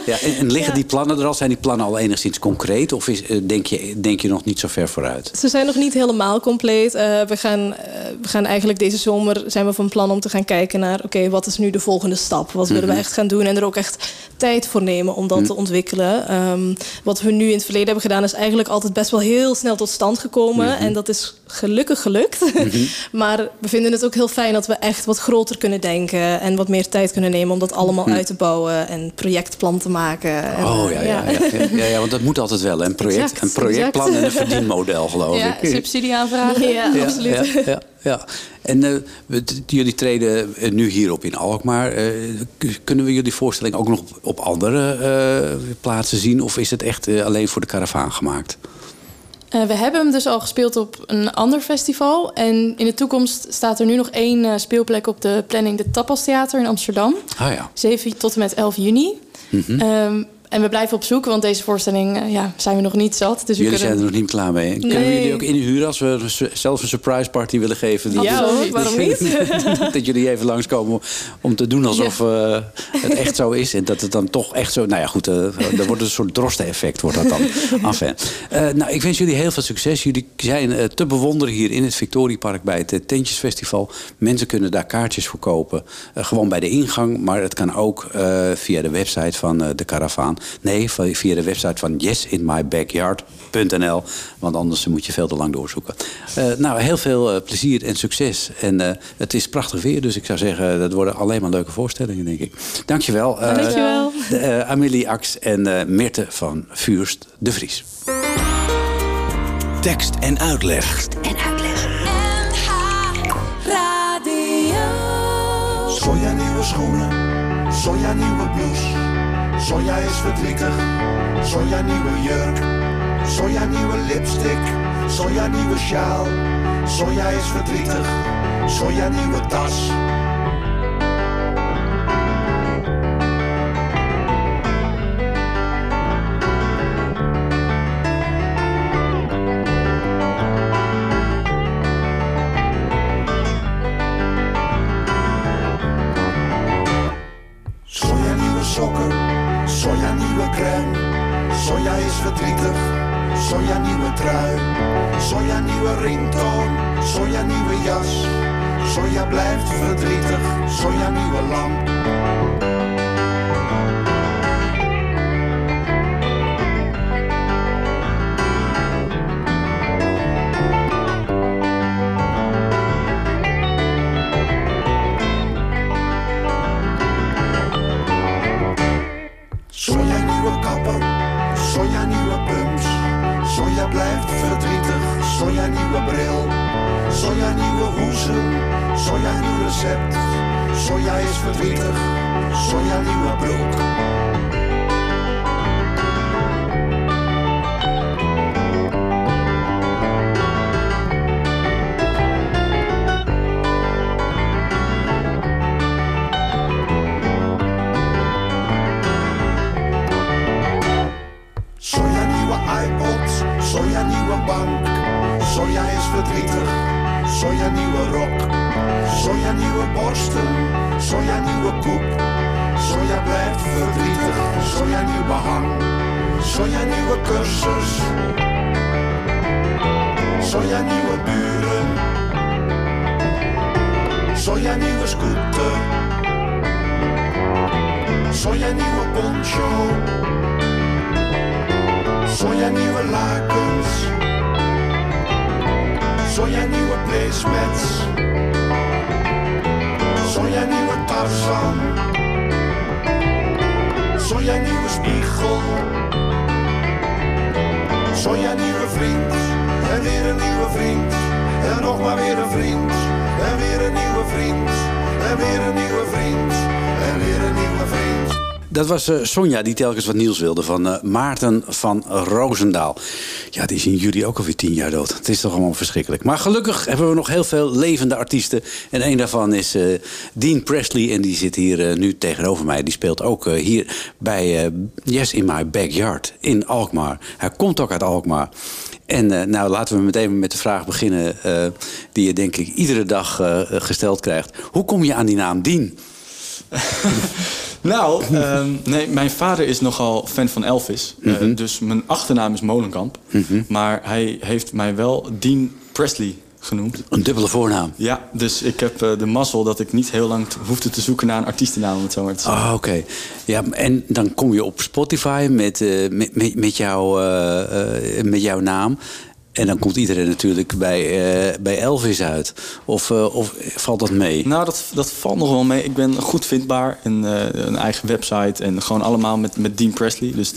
ja. En, en liggen die plannen er al? Zijn die plannen al enigszins concreet? Of is, eh, denk, je, denk je nog niet zo ver vooruit? Ze zijn nog niet helemaal compleet. Eh, we, gaan, eh, we gaan eigenlijk deze zomer zijn we van plan om te gaan kijken naar... oké, wat is nu de volgende stap? Wat willen we echt gaan doen? En er ook echt tijd voor nemen om dat te ontwikkelen. Ehm, wat we nu in het verleden hebben gedaan... is eigenlijk altijd best wel heel snel tot stand gekomen. En dat is gelukkig gelukt. maar we vinden het ook heel fijn dat we echt wat groter kunnen denken... en wat meer tijd kunnen nemen om dat allemaal uit te bouwen... en projectplan te maken. En, Oh eh, ja, ja, ja. ja, ja, ja, want dat moet altijd wel. Een, project, Exact, een projectplan exact. en een verdienmodel, geloof ja, ik. subsidie aanvragen. Ja, Ja, absoluut. Ja, ja, ja. En eh, jullie treden eh, nu hier op in Alkmaar. Kunnen we jullie voorstelling ook nog op, op andere plaatsen zien? Of is het echt alleen voor de karavaan gemaakt? Eh, we hebben hem dus al gespeeld op een ander festival. En in de toekomst staat er nu nog één eh, speelplek op de planning, de Tapas Theater in Amsterdam. Ah ja. 7 tot en met 11 juni. Mhm. Ehm, en we blijven op zoek, want deze voorstelling eh, ja, zijn we nog niet zat. Dus Jullie kunnen... zijn er nog niet klaar mee. Kunnen we jullie ook inhuren als we zelf een surprise party willen geven? Dat- Ja, hoor, waarom niet? dat jullie even langskomen om te doen alsof eh, het echt zo is. En dat het dan toch echt zo... Nou ja, goed, eh er wordt een soort drosten-effect wordt dat dan. Eh, nou, ik wens jullie heel veel succes. Jullie zijn te bewonderen hier in het Victoriepark bij het Tentjesfestival. Mensen kunnen daar kaartjes voor kopen. Gewoon bij de ingang. Maar het kan ook eh, via de website van eh, de Caravaan. Nee, via de website van yesinmybackyard.nl. Want anders moet je veel te lang doorzoeken. Eh, nou, heel veel eh, plezier en succes. En eh, het is prachtig weer. Dus ik zou zeggen, dat worden alleen maar leuke voorstellingen, denk ik. Dankjewel. eh, Dankjewel. eh, Amelie Ax en eh Mirte van Vuurst de Vries. Tekst en uitleg. Sonja nieuwe schoenen, Sonja nieuwe blouse. Sonja is verdrietig, Sonja nieuwe jurk. Sonja nieuwe lipstick, Sonja nieuwe sjaal. Sonja is verdrietig, Sonja nieuwe tas. Sonja nieuwe cursus. Sonja nieuwe buren. Sonja nieuwe scooter. Sonja nieuwe poncho. Sonja nieuwe lakens. Sonja nieuwe placemats. Sonja nieuwe Tarzan. Sonja nieuwe spiegel. Sonja nieuwe vriend. En weer een nieuwe vriend. En nog maar weer een vriend. En weer een nieuwe vriend. En weer een nieuwe vriend. En weer een nieuwe vriend. Dat was eh, Sonja die telkens wat nieuws wilde van eh, Maarten van Roosendaal. Ja, die is in juli ook alweer tien jaar dood. Het is toch allemaal verschrikkelijk. Maar gelukkig hebben we nog heel veel levende artiesten. En een daarvan is eh, Dean Presley. En die zit hier nu tegenover mij. Die speelt ook hier bij Yes in My Backyard in Alkmaar. Hij komt ook uit Alkmaar. En nou, laten we meteen met de vraag beginnen... die je denk ik iedere dag gesteld krijgt. Hoe kom je aan die naam Dean? Nou, ehm, nee, mijn vader is nogal fan van Elvis. Eh, Mhm. dus mijn achternaam is Molenkamp. Maar hij heeft mij wel Dean Presley genoemd. Een dubbele voornaam. Ja, dus ik heb eh, de mazzel dat ik niet heel lang hoefde te zoeken naar een artiestennaam, om het zo maar te zeggen. Ah, oké. Ja, en dan kom je op Spotify met, eh, met, met, met, jou, met jouw naam. En dan komt iedereen natuurlijk bij, eh, bij Elvis uit. Of, eh, of valt dat mee? Nou, dat, dat valt nog wel mee. Ik ben goed vindbaar. En, eh, een eigen website. En gewoon allemaal met, met Dean Presley. Dus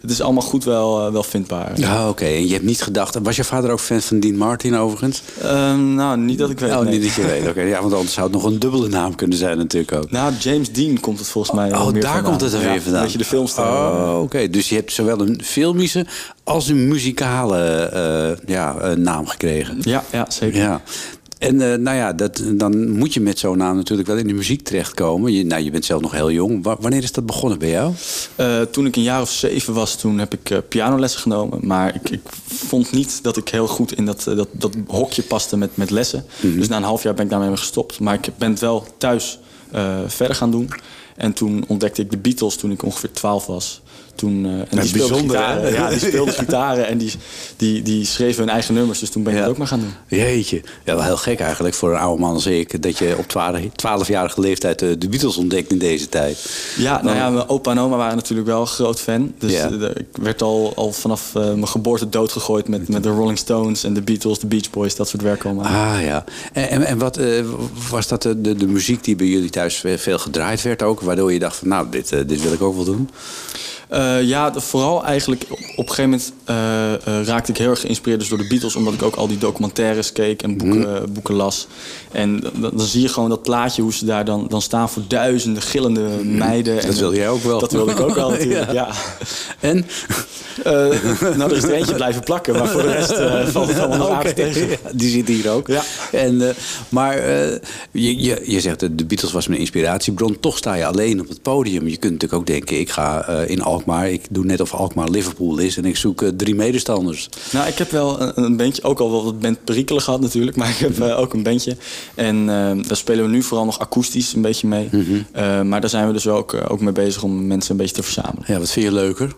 het is allemaal goed wel, wel vindbaar. Ja, oké. En je hebt niet gedacht... Was je vader ook fan van Dean Martin overigens? Ehm, nou, niet dat ik weet. Oh, nee. niet dat je weet. Oké, ja, want anders zou het nog een dubbele naam kunnen zijn natuurlijk ook. Nou, James Dean komt het volgens mij Oh, meer daar vandaan. komt het er weer vandaan. Dat je de filmster. Oh, oké. Dus je hebt zowel een filmische als een muzikale eh, ja, eh, naam gekregen. Ja, ja, zeker. Ja. En eh, nou ja, dat, dan moet je met zo'n naam natuurlijk wel in de muziek terechtkomen. Je, nou, je bent zelf nog heel jong. Wa- wanneer is dat begonnen bij jou? Toen ik een jaar of zeven was, toen heb ik eh, pianolessen genomen. Maar ik, ik vond niet dat ik heel goed in dat, dat, dat hokje paste met, met lessen. Dus na een half jaar ben ik daarmee gestopt. Maar ik ben het wel thuis verder gaan doen. En toen ontdekte ik de Beatles toen ik ongeveer 12 was. Toen, eh, en die speelden gitaren. Ja, die speelden gitaren en die, die, die schreven hun eigen nummers. Dus toen ben ik Ja. dat ook maar gaan doen. Jeetje. Ja, wel heel gek eigenlijk voor een oude man als ik. Dat je op 12 12-jarige leeftijd eh, de Beatles ontdekt in deze tijd. Ja, nou ja, mijn opa en oma waren natuurlijk wel een groot fan. Dus Ja. eh, ik werd al, al vanaf mijn geboorte doodgegooid met, met de Rolling Stones en de Beatles, de Beach Boys, dat soort werk allemaal. Ah ja. En, en, en wat was dat de, de, de muziek die bij jullie thuis veel gedraaid werd ook? Waardoor je dacht van nou, dit, dit wil ik ook wel doen. Eh, ja, de- vooral eigenlijk op, op een gegeven moment eh, eh, raakte ik heel erg geïnspireerd dus door de Beatles. Omdat ik ook al die documentaires keek en boeken, boeken las. En dan, dan zie je gewoon dat plaatje hoe ze daar dan, dan staan voor duizenden gillende meiden. Dat en, wil jij ook wel. Dat wilde ik ook wel natuurlijk, ja. En? Nou, er is er eentje blijven plakken, maar voor de rest valt het allemaal aardig Oké. tegen. Ja, die zit hier ook. Ja. En, maar je, je, je zegt de Beatles was mijn inspiratiebron. Toch sta je alleen op het podium. Je kunt natuurlijk ook denken, ik ga in Alkmaar. Ik doe net of Alkmaar Liverpool is. En ik zoek eh, drie medestanders. Nou, ik heb wel een, een bandje, ook al wel wat bandperikelen gehad natuurlijk, maar ik heb eh, ook een bandje. En eh, daar spelen we nu vooral nog akoestisch een beetje mee. Eh, maar daar zijn we dus ook, eh, ook mee bezig om mensen een beetje te verzamelen. Ja, wat vind je leuker?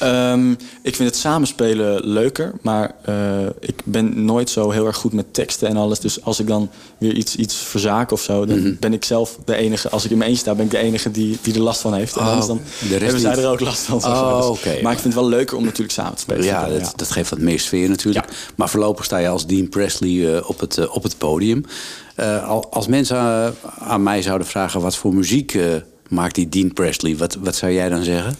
Ehm, ik vind het samenspelen leuker, maar eh, ik ben nooit zo heel erg goed met teksten en alles. Dus als ik dan weer iets, iets verzaak of zo, dan ben ik zelf de enige. Als ik in mijn eentje sta, ben ik de enige die, die er last van heeft. En Oh, anders dan de rest hebben zij er ook last van. Oh, Dus-. Maar ik vind het wel leuker om natuurlijk samen te spelen. Ja, dat, dat geeft wat meer sfeer natuurlijk. Maar voorlopig sta je als Dean Presley eh, op, het, eh, op het podium. Al- als mensen aan mij zouden vragen wat voor muziek maakt die Dean Presley, wat, wat zou jij dan zeggen?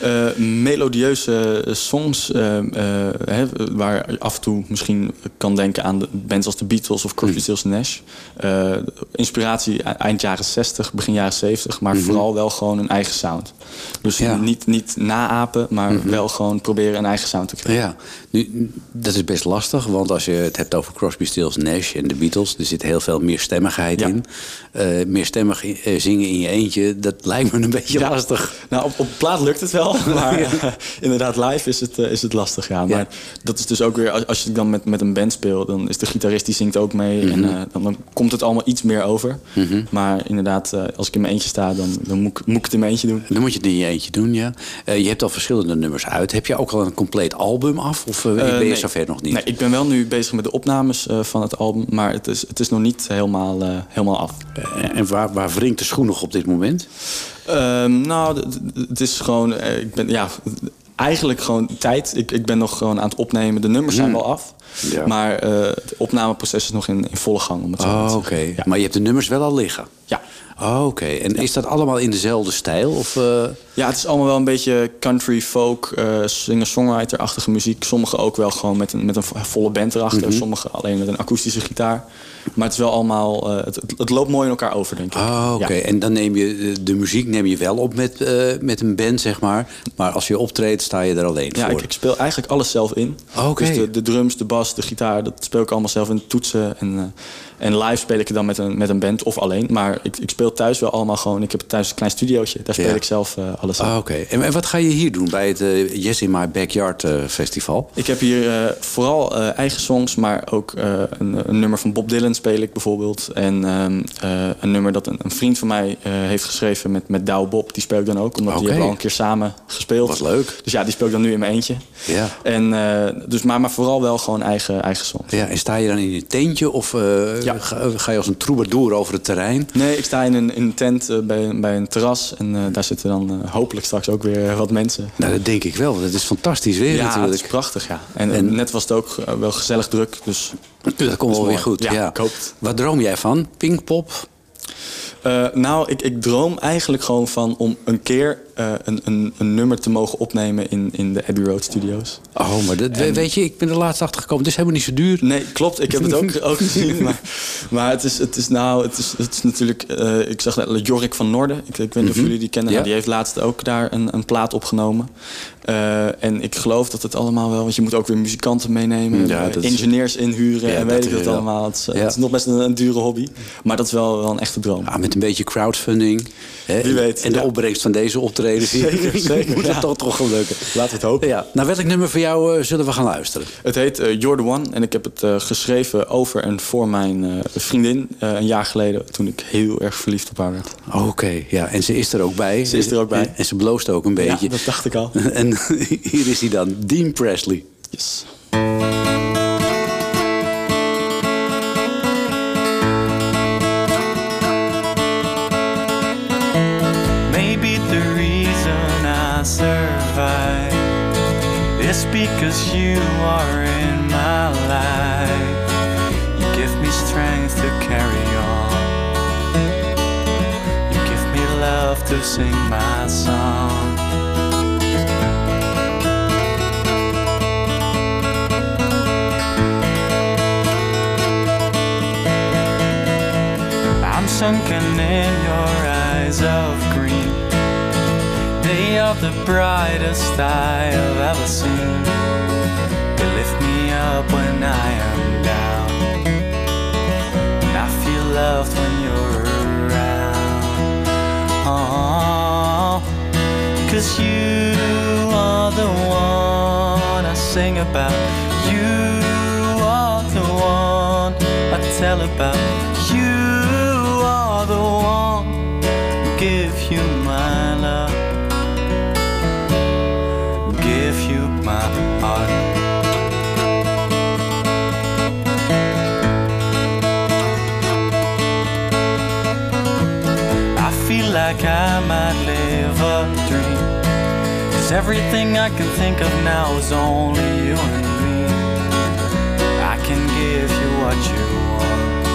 Eh, melodieuze songs eh, eh, hè, waar je af en toe misschien kan denken aan de bands als de Beatles of Crosby, Stills Nash. Eh, inspiratie e- eind jaren 60, begin jaren 70, maar vooral wel gewoon een eigen sound. Dus Ja. niet, niet naapen, maar wel gewoon proberen een eigen sound te krijgen. Ja, nu, dat is best lastig, want als je het hebt over Crosby, Stills, Nash en de Beatles, er zit heel veel meerstemmigheid Ja. in. Eh meerstemmig eh, zingen in je eentje, dat lijkt me een beetje Ja. lastig. Nou, op, op plaat lukt het wel, maar eh, inderdaad live is het, is het lastig. Ja. Maar dat is dus ook weer, als, als je dan met, met een band speelt, dan is de gitarist die zingt ook mee. En eh, dan, dan komt het allemaal iets meer over. Maar inderdaad, als ik in mijn eentje sta, dan, dan moet, ik- moet ik het in mijn eentje doen. Dan moet je het in je eentje doen, ja. Je hebt al verschillende nummers uit. Heb je ook al een compleet album af? Of eh, ben je Eh, nee. zover nog niet? Nee, ik ben wel nu bezig met de opnames eh, van het album, maar het is, het is nog niet helemaal, helemaal af. En waar, waar wringt de schoen nog op dit moment? Ehm, nou, het is gewoon, ik ben, ja, eigenlijk gewoon tijd. Ik, ik ben nog gewoon aan het opnemen. De nummers zijn wel af. Ja. Maar het opnameproces is nog in, in volle gang. Om het Oh, oké. Ja. Maar je hebt de nummers wel al liggen? Ja. Oh, oké. En is dat allemaal in dezelfde stijl? Of, eh, ja, het is allemaal wel een beetje country, folk, eh singer-songwriter-achtige muziek. Sommige ook wel gewoon met een, met een volle band erachter. Mhm. Sommige alleen met een akoestische gitaar. Maar het is wel allemaal, eh, het, het, loopt mooi in elkaar over, denk ik. Oh, oké. Ja. En dan neem je de, de muziek neem je wel op met, met een band, zeg maar. Maar als je optreedt, sta je er alleen Ja, voor. ik, ik speel eigenlijk alles zelf in. Oh, oké. Dus de, de drums, de bas, de gitaar, dat speel ik allemaal zelf in. Toetsen en, en live speel ik het dan met een, met een band of alleen. Maar ik, ik speel thuis wel allemaal gewoon. Ik heb thuis een klein studiootje. Daar speel Ja. ik zelf eh, alles in. Ah, oké. En, en wat ga je hier doen bij het eh, Yes in My Backyard eh, festival? Ik heb hier vooral eigen songs, maar ook een, een nummer van Bob Dylan speel ik bijvoorbeeld. En ehm, eh, een nummer dat een, een vriend van mij heeft geschreven met, met Douw Bob. Die speel ik dan ook, omdat die hebben we al een keer samen gespeeld. Wat leuk. Dus ja, die speel ik dan nu in mijn eentje. Ja. En, dus, maar, maar vooral wel gewoon eigen, eigen songs. Ja, en sta je dan in je tentje of Ja. ga, ga je als een troubadour over het terrein? Nee, ik sta in een, in een tent eh, bij, bij een terras. En eh, daar zitten dan eh, hopelijk straks ook weer wat mensen. Nou, dat denk ik wel. Dat is fantastisch weer ja, natuurlijk. het is prachtig, ja. En, net was het ook eh, wel gezellig druk. Dus Dat komt wel weer goed. Ja, Ja, ik hoop het. Wat droom jij van? Pinkpop? Eh, nou, ik, ik droom eigenlijk gewoon van om een keer eh, een, een, een nummer te mogen opnemen in, in de Abbey Road Studios. Oh, maar dat, weet je, ik ben er laatst achter gekomen. Het is helemaal niet zo duur. Nee, klopt. Ik heb het ook, ook gezien. Maar, maar het, is, het is nou, het is, het is natuurlijk. eh, ik zag net Jorik van Noorden. Ik, ik weet niet of Mhm. jullie die kennen. Ja. Nou, die heeft laatst ook daar een, een plaat opgenomen. Eh, en ik geloof dat het allemaal wel. Want je moet ook weer muzikanten meenemen. Ja, dat engineers inhuren. Ja, en dat weet ik wel. allemaal. Het is, Ja. het is nog best een, een dure hobby. Maar dat is wel, wel een echte droom. Ah, met een beetje crowdfunding. Hè, Wie weet, En de opbrengst van deze optredens. Zeker, zeker, Moet ja. het toch, toch gaan lukken. Laten we het hopen. Ja. Naar welk nummer voor jou eh, zullen we gaan luisteren? Het heet eh, You're the One. En ik heb het eh, geschreven over en voor mijn eh, vriendin. eh, een jaar geleden. Toen ik heel erg verliefd op haar werd. Oké, ja. En ze is er ook bij. Ze is er ook bij. En, en ze bloost ook een beetje. Ja, dat dacht ik al. En hier is hij dan, Dean Presley. Yes. You are in my life. You give me strength to carry on. You give me love to sing my song. I'm sunken in your eyes of green. They are the brightest I have ever seen. Lift me up when I am down. And I feel loved when you're around. Oh, cause you are the one I sing about. You are the one I tell about. You are the one give you my love. Give you my everything I can think of now is only you and me. I can give you what you want.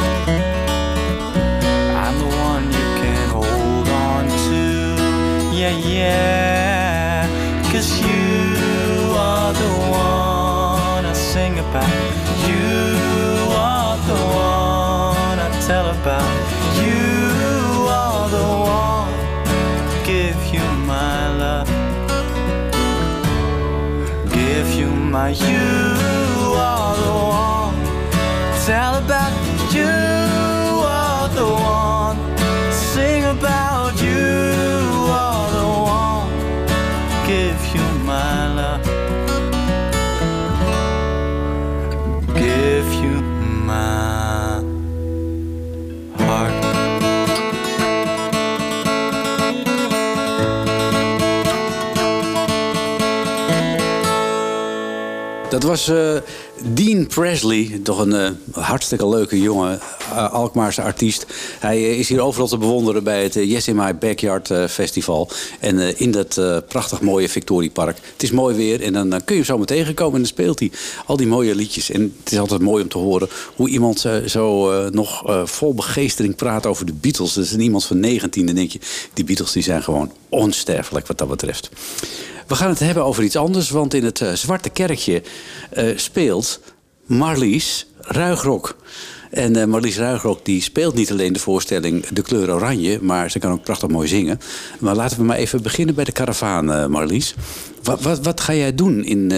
I'm the one you can hold on to. Yeah, yeah. Cause you are the one I sing about. You are the one I tell about. My you are the one. Tell about Dat was eh, Dean Presley, toch een eh, hartstikke leuke jonge eh, Alkmaarse artiest. Hij is hier overal te bewonderen bij het Yes in My Backyard Festival. En in dat prachtig mooie Victoriepark. Het is mooi weer en dan, kun je hem zo meteen tegenkomen en dan speelt hij al die mooie liedjes. En het is altijd mooi om te horen hoe iemand zo nog vol begeestering praat over de Beatles. Dat is iemand van 19, dan denk je, die Beatles die zijn gewoon onsterfelijk wat dat betreft. We gaan het hebben over iets anders, want in het eh, Zwarte Kerkje eh, speelt Marlies Ruigrok. En eh, Marlies Ruigrok die speelt niet alleen de voorstelling De Kleur Oranje, maar ze kan ook prachtig mooi zingen. Maar laten we maar even beginnen bij de karavaan, Marlies. Wat, wat, wat ga jij doen in,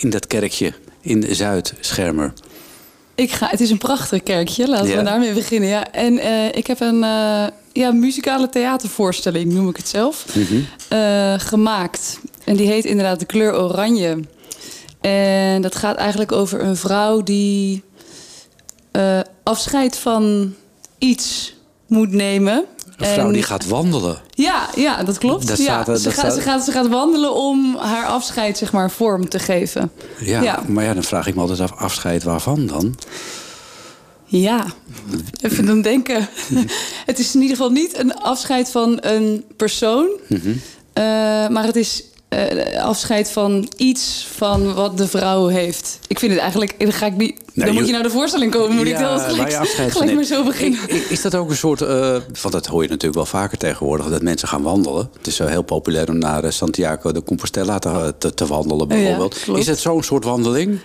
in dat kerkje in Zuid-Schermer? Ik ga, het is een prachtig kerkje, laten Ja. we daarmee beginnen. Ja. En ik heb een ja, muzikale theatervoorstelling, noem ik het zelf, eh, gemaakt. En die heet inderdaad De Kleur Oranje. En dat gaat eigenlijk over een vrouw die eh, afscheid van iets moet nemen. Een vrouw En- die gaat wandelen. Ja, ja, dat klopt. Dat ja, staat ze, gaat, staat- ze, gaat, ze gaat wandelen om haar afscheid zeg maar, vorm te geven. Ja, Ja. maar ja, dan vraag ik me altijd af, afscheid waarvan dan? Ja, even dan denken. het is in ieder geval niet een afscheid van een persoon. Mhm. eh, maar het is eh, afscheid van iets van wat de vrouw heeft. Ik vind het eigenlijk, dan ga ik niet. dan je- moet je naar de voorstelling komen, moet ik dan gelijk, afscheid maar zo beginnen. Is dat ook een soort, eh, want dat hoor je natuurlijk wel vaker tegenwoordig, dat mensen gaan wandelen. Het is wel heel populair om naar eh, Santiago de Compostela te, te, te wandelen bijvoorbeeld. Ja, is het zo'n soort wandeling?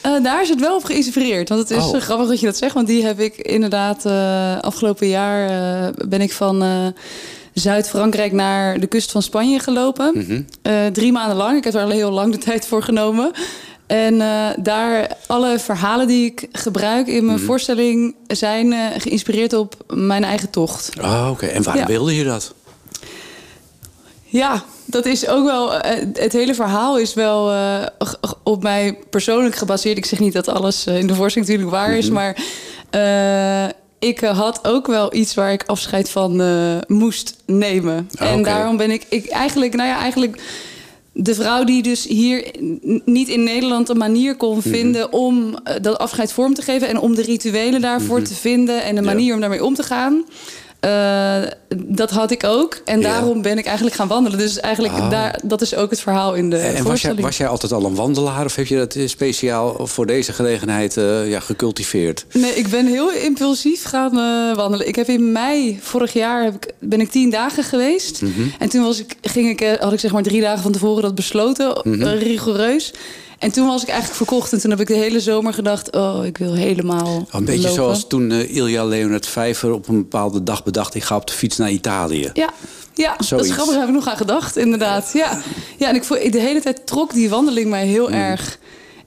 Eh, daar is het wel op geïnspireerd. Want het is Oh. eh, grappig dat je dat zegt. Want die heb ik inderdaad eh, afgelopen jaar... eh, ben ik van eh, Zuid-Frankrijk naar de kust van Spanje gelopen. Mhm. Eh, drie maanden lang. Ik heb er al heel lang de tijd voor genomen. En eh, daar alle verhalen die ik gebruik in mijn Mhm. voorstelling... zijn eh, geïnspireerd op mijn eigen tocht. Oh, oké. En waarom Ja. wilde je dat? Ja, dat is ook wel. het hele verhaal is wel op mij persoonlijk gebaseerd. Ik zeg niet dat alles in de voorstelling natuurlijk waar is, Mhm. maar eh, ik eh, had ook wel iets waar ik afscheid van eh, moest nemen. Ah, en daarom ben ik, ik eigenlijk, nou ja, eigenlijk. De vrouw die dus hier niet in Nederland een manier kon Mhm. vinden om eh, dat afscheid vorm te geven en om de rituelen daarvoor te vinden en een Mhm. Ja. manier om daarmee om te gaan. Eh, dat had ik ook. En daarom ben ik eigenlijk gaan wandelen. Dus eigenlijk, Ah. daar, dat is ook het verhaal in de En was jij, voorstelling. was jij altijd al een wandelaar of heb je dat eh, speciaal voor deze gelegenheid eh, ja, gecultiveerd? Nee, ik ben heel impulsief gaan wandelen. Ik heb in mei vorig jaar heb ik, ben ik tien dagen geweest. Mhm. En toen was ik, ging ik, had ik zeg maar drie dagen van tevoren dat besloten, Mhm. rigoureus. En toen was ik eigenlijk verkocht. En toen heb ik de hele zomer gedacht, oh, ik wil helemaal Een beetje lopen. zoals toen eh, Ilja Leonard Vijver op een bepaalde dag bedacht... ik ga op de fiets naar Italië. Ja, ja dat is grappig. Daar heb ik nog aan gedacht, inderdaad. Ja, ja en ik voel, de hele tijd trok die wandeling mij heel Mm. erg.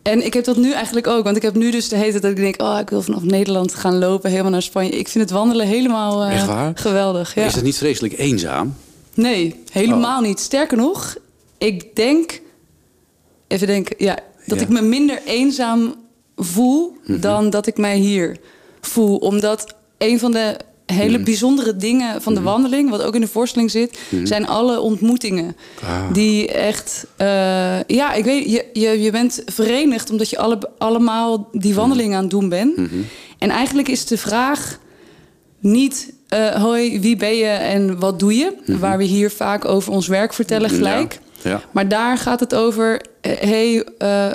En ik heb dat nu eigenlijk ook. Want ik heb nu dus de hele tijd dat ik denk... oh, ik wil vanaf Nederland gaan lopen, helemaal naar Spanje. Ik vind het wandelen helemaal eh, Echt waar? geweldig. Ja. Is het niet vreselijk eenzaam? Nee, helemaal Oh. niet. Sterker nog, ik denk... Even denken, ja, dat Ja. ik me minder eenzaam voel... Mhm. dan dat ik mij hier voel. Omdat een van de hele Mhm. bijzondere dingen van de wandeling... wat ook in de voorstelling zit, Mhm. zijn alle ontmoetingen. Ah. Die echt... eh, ja, ik weet, je, je, je bent verenigd omdat je alle, allemaal die wandeling aan het doen bent. Mhm. En eigenlijk is de vraag niet... eh, hoi, wie ben je en wat doe je? Waar we hier vaak over ons werk vertellen gelijk. Ja. ja. Maar daar gaat het over, hey, eh,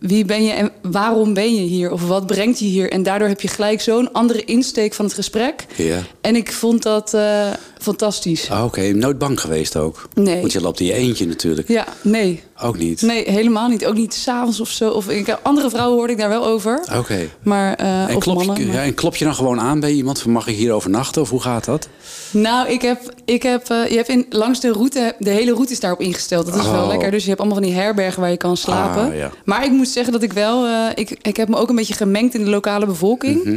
wie ben je en waarom ben je hier? Of wat brengt je hier? En daardoor heb je gelijk zo'n andere insteek van het gesprek. ja. En ik vond dat eh, fantastisch. Ah, Oké, nooit bang geweest ook? Nee. Want je loopt in je eentje natuurlijk. Ja, nee. Ook niet? Nee, helemaal niet. Ook niet s'avonds of zo. Of ik, andere vrouwen hoorde ik daar wel over. Oké. Maar, eh En of klop, je, mannen. maar- ja, en klop je dan gewoon aan bij iemand van mag ik hier overnachten of hoe gaat dat? Nou, ik heb, ik heb, je hebt in, langs de route, de hele route is daarop ingesteld. Dat is wel Oh. lekker. Dus je hebt allemaal van die herbergen waar je kan slapen. Ah, ja. Maar ik moet zeggen dat ik wel, eh, ik, ik heb me ook een beetje gemengd in de lokale bevolking. Mhm.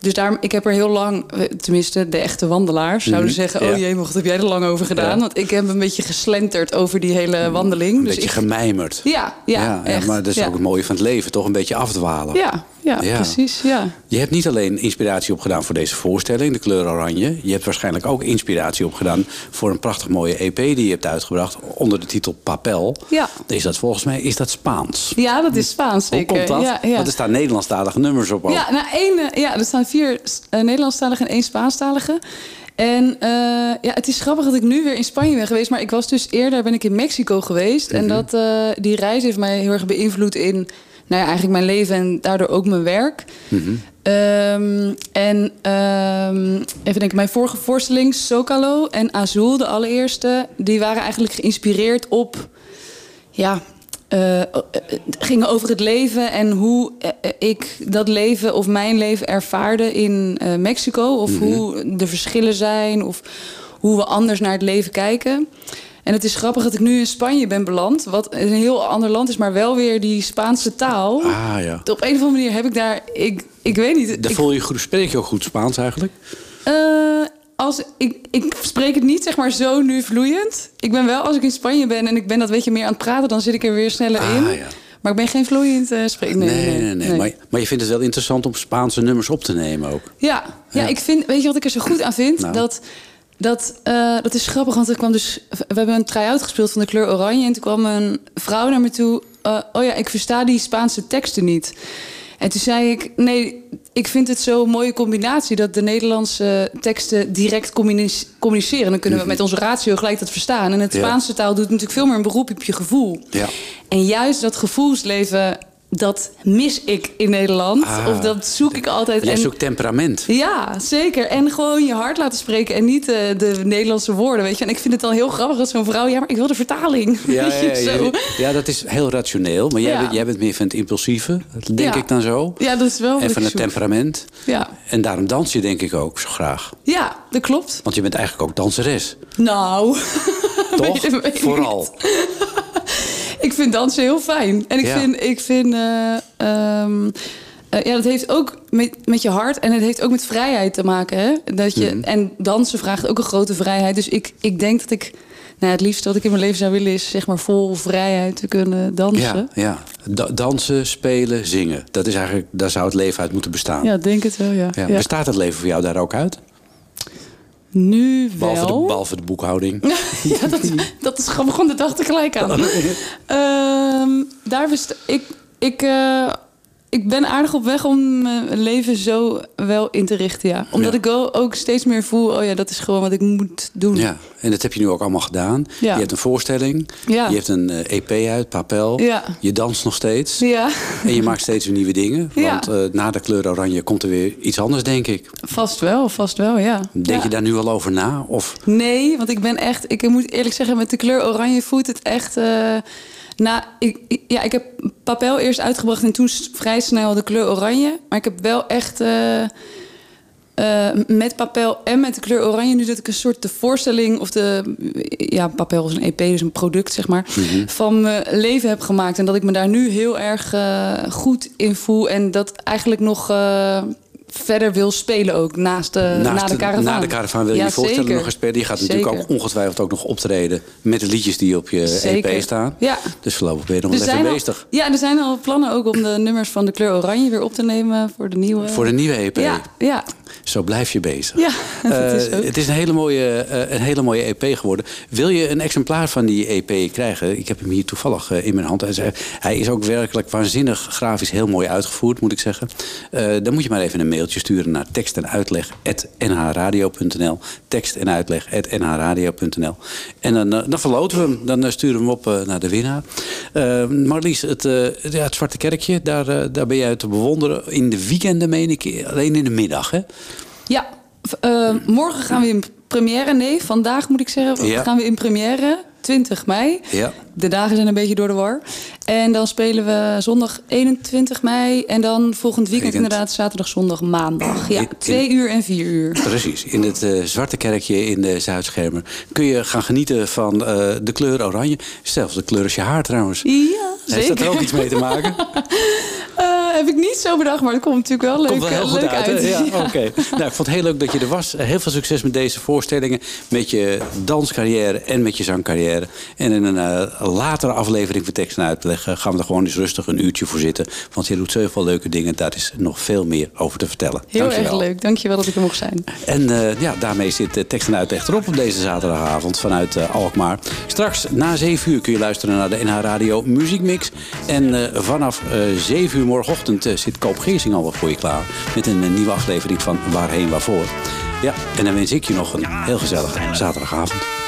Dus daar, ik heb er heel lang, eh, tenminste de echte wandelaars zouden Mhm, zeggen... ja. oh jee, wat heb jij er lang over gedaan? Ja. Want ik heb een beetje geslenterd over die hele wandeling. Een dus beetje ik, gemijmerd. ja, ja, echt. maar dat is ja. ook het mooie van het leven, toch? Een beetje afdwalen. Ja, ja, Ja. precies, ja. Je hebt niet alleen inspiratie opgedaan voor deze voorstelling, de kleur oranje. Je hebt waarschijnlijk ook inspiratie opgedaan voor een prachtig mooie EP die je hebt uitgebracht onder de titel Papel. Ja. Is dat volgens mij is dat Spaans? Ja, dat is Spaans Hoe zeker. komt dat? Ja, ja. Want er staan Nederlandstalige nummers op ook. Ja, nou, één, eh, ja, er staan vier uh, Nederlandstaligen en één Spaanstalige. En eh, ja, het is grappig dat ik nu weer in Spanje ben geweest. Maar ik was dus eerder ben ik in Mexico geweest. En Mhm. dat, eh, die reis heeft mij heel erg beïnvloed in nou ja, eigenlijk mijn leven en daardoor ook mijn werk. Mhm. Ehm, en ehm, even denken, mijn vorige voorstelling, Socalo en Azul, de allereerste, die waren eigenlijk geïnspireerd op ja, eh, eh, gingen over het leven en hoe eh, ik dat leven of mijn leven ervaarde in Mexico. Of Mhm. hoe de verschillen zijn of hoe we anders naar het leven kijken. En het is grappig dat ik nu in Spanje ben beland, wat een heel ander land is, maar wel weer die Spaanse taal. Ah ja. Op een of andere manier heb ik daar, ik, ik weet niet. Daar voel je goed, spreek je ook goed Spaans eigenlijk? eh, als, ik, ik spreek het niet zeg maar zo nu vloeiend. Ik ben wel, als ik in Spanje ben en ik ben dat weet je meer aan het praten, dan zit ik er weer sneller in. Ah, ja. Maar ik ben geen vloeiend eh spreker. Nee, nee, nee. nee. Maar, maar je vindt het wel interessant om Spaanse nummers op te nemen ook. Ja, ja, Ja. ik vind, weet je wat ik er zo goed aan vind? Nou. Dat, dat, eh, dat is grappig, want er kwam dus, we hebben een try-out gespeeld van de kleur oranje. En toen kwam een vrouw naar me toe. eh, oh ja, ik versta die Spaanse teksten niet. En toen zei ik, nee, ik vind het zo'n mooie combinatie... dat de Nederlandse teksten direct communice- communiceren. Dan kunnen we met onze ratio gelijk dat verstaan. En het. Spaanse taal doet natuurlijk veel meer een beroep op je gevoel. Ja. En juist dat gevoelsleven, dat mis ik in Nederland. Ah. Of dat zoek ik altijd. Jij en, zoekt temperament. ja, zeker. En gewoon je hart laten spreken en niet eh, de Nederlandse woorden. Weet je? En ik vind het dan heel grappig dat zo'n vrouw... ja, maar ik wil de vertaling. Ja, ja, ja, zo. ja, dat is heel rationeel. Maar jij, bent, jij bent meer van het impulsieve, denk ik dan zo. Ja, dat is wel En van het zoek. temperament. Ja. En daarom dans je denk ik ook zo graag. ja, dat klopt. Want je bent eigenlijk ook danseres. Nou, Toch? Vooral. Ik vind dansen heel fijn. En ik Ja. vind, ik vind eh, ehm, eh, ja, dat heeft ook met, met je hart en het heeft ook met vrijheid te maken. Hè? Dat je, Mhm. En dansen vraagt ook een grote vrijheid. Dus ik, ik denk dat ik, nou, het liefste wat ik in mijn leven zou willen is zeg maar vol vrijheid te kunnen dansen. Ja, ja. Da- dansen, spelen, zingen. Dat is eigenlijk, daar zou het leven uit moeten bestaan. Ja, ik denk het wel, ja. Ja, Ja. Bestaat het leven voor jou daar ook uit? Nu wel. Behalve de, behalve de boekhouding. ja, dat, dat is gewoon begon de dag tegelijk aan. Ehm, daar best, ik, ik, eh, ik ben aardig op weg om mijn leven zo wel in te richten, ja. Omdat Ja. ik wel ook steeds meer voel, oh ja, dat is gewoon wat ik moet doen. Ja, en dat heb je nu ook allemaal gedaan. Ja. Je hebt een voorstelling. Ja. Je hebt een eh, EP uit, Papel. Ja. Je danst nog steeds. Ja, En je maakt steeds weer nieuwe dingen. Want eh, na de kleur oranje komt er weer iets anders, denk ik. vast wel, vast wel, ja. Denk je daar nu al over na? Of Nee, want ik ben echt, ik moet eerlijk zeggen, met de kleur oranje voelt het echt. eh, na, ik, ik- ja, ik heb papel eerst uitgebracht en toen vrij snel de kleur oranje. Maar ik heb wel echt eh, eh, met papel en met de kleur oranje nu dat ik een soort de voorstelling of de ja, papel is een EP, dus een product zeg maar, van mijn leven heb gemaakt en dat ik me daar nu heel erg eh, goed in voel en dat eigenlijk nog verder wil spelen ook naast de, naast na de na de caravan wil je Ja, je voorstellen nog eens spelen. Je gaat natuurlijk ook ongetwijfeld ook nog optreden met de liedjes die op je Zeker. EP staan. Ja. Dus voorlopig ben je nog wel even al, bezig. ja, er zijn al plannen ook om de nummers van de kleur oranje weer op te nemen voor de nieuwe. Voor de nieuwe EP. Ja, ja, Zo blijf je bezig. ja. dat Eh, is ook. het is een hele, mooie, eh, een hele mooie EP geworden. Wil je een exemplaar van die EP krijgen? Ik heb hem hier toevallig eh, in mijn hand. Hij is- Hij is ook werkelijk waanzinnig grafisch heel mooi uitgevoerd, moet ik zeggen. Dan moet je maar even een mailtje sturen naar tekst en uitleg nhradio.nl. Tekst en uitleg nhradio.nl. En dan, dan verloten we hem. Dan sturen we hem op naar de winnaar. Marlies, het, ja, het Zwarte Kerkje, daar, daar ben jij te bewonderen. In de weekenden, meen ik, alleen in de middag, hè? Ja, eh, morgen gaan we in première. Nee, vandaag moet ik zeggen, Ja. gaan we in première. 20 mei. Ja. De dagen zijn een beetje door de war. En dan spelen we zondag 21 mei. En dan volgend weekend Weekend. inderdaad zaterdag, zondag, maandag. Ja, In- twee uur en vier uur. Precies, in het eh, Zwarte Kerkje in de Zuidschermer kun je gaan genieten van eh, de kleur oranje. Zelfs de kleur is je haar trouwens. Ja, Heeft dat er zeker. ook iets mee te maken? Heb ik niet zo bedacht, maar het komt natuurlijk wel leuk, Komt wel heel goed leuk uit. uit. Ja. Nou, ik vond het heel leuk dat je er was. Heel veel succes met deze voorstellingen. Met je danscarrière en met je zangcarrière. En in een eh, latere aflevering van Tekst en Uitleg eh, gaan we er gewoon eens rustig een uurtje voor zitten. Want je doet zoveel leuke dingen. Daar is nog veel meer over te vertellen. Heel Dankjewel. erg leuk. Dankjewel dat ik er mocht zijn. En eh, ja, daarmee zit uh, tekst en uitleg erop op deze zaterdagavond vanuit Alkmaar. Straks na 7 uur kun je luisteren naar de NH Radio Muziekmix. En vanaf eh 7 uur morgenochtend eh, zit Koop Geersing al voor je klaar. Met een eh, nieuwe aflevering van Waarheen Waarvoor. Ja, en dan wens ik je nog een heel gezellige zaterdagavond.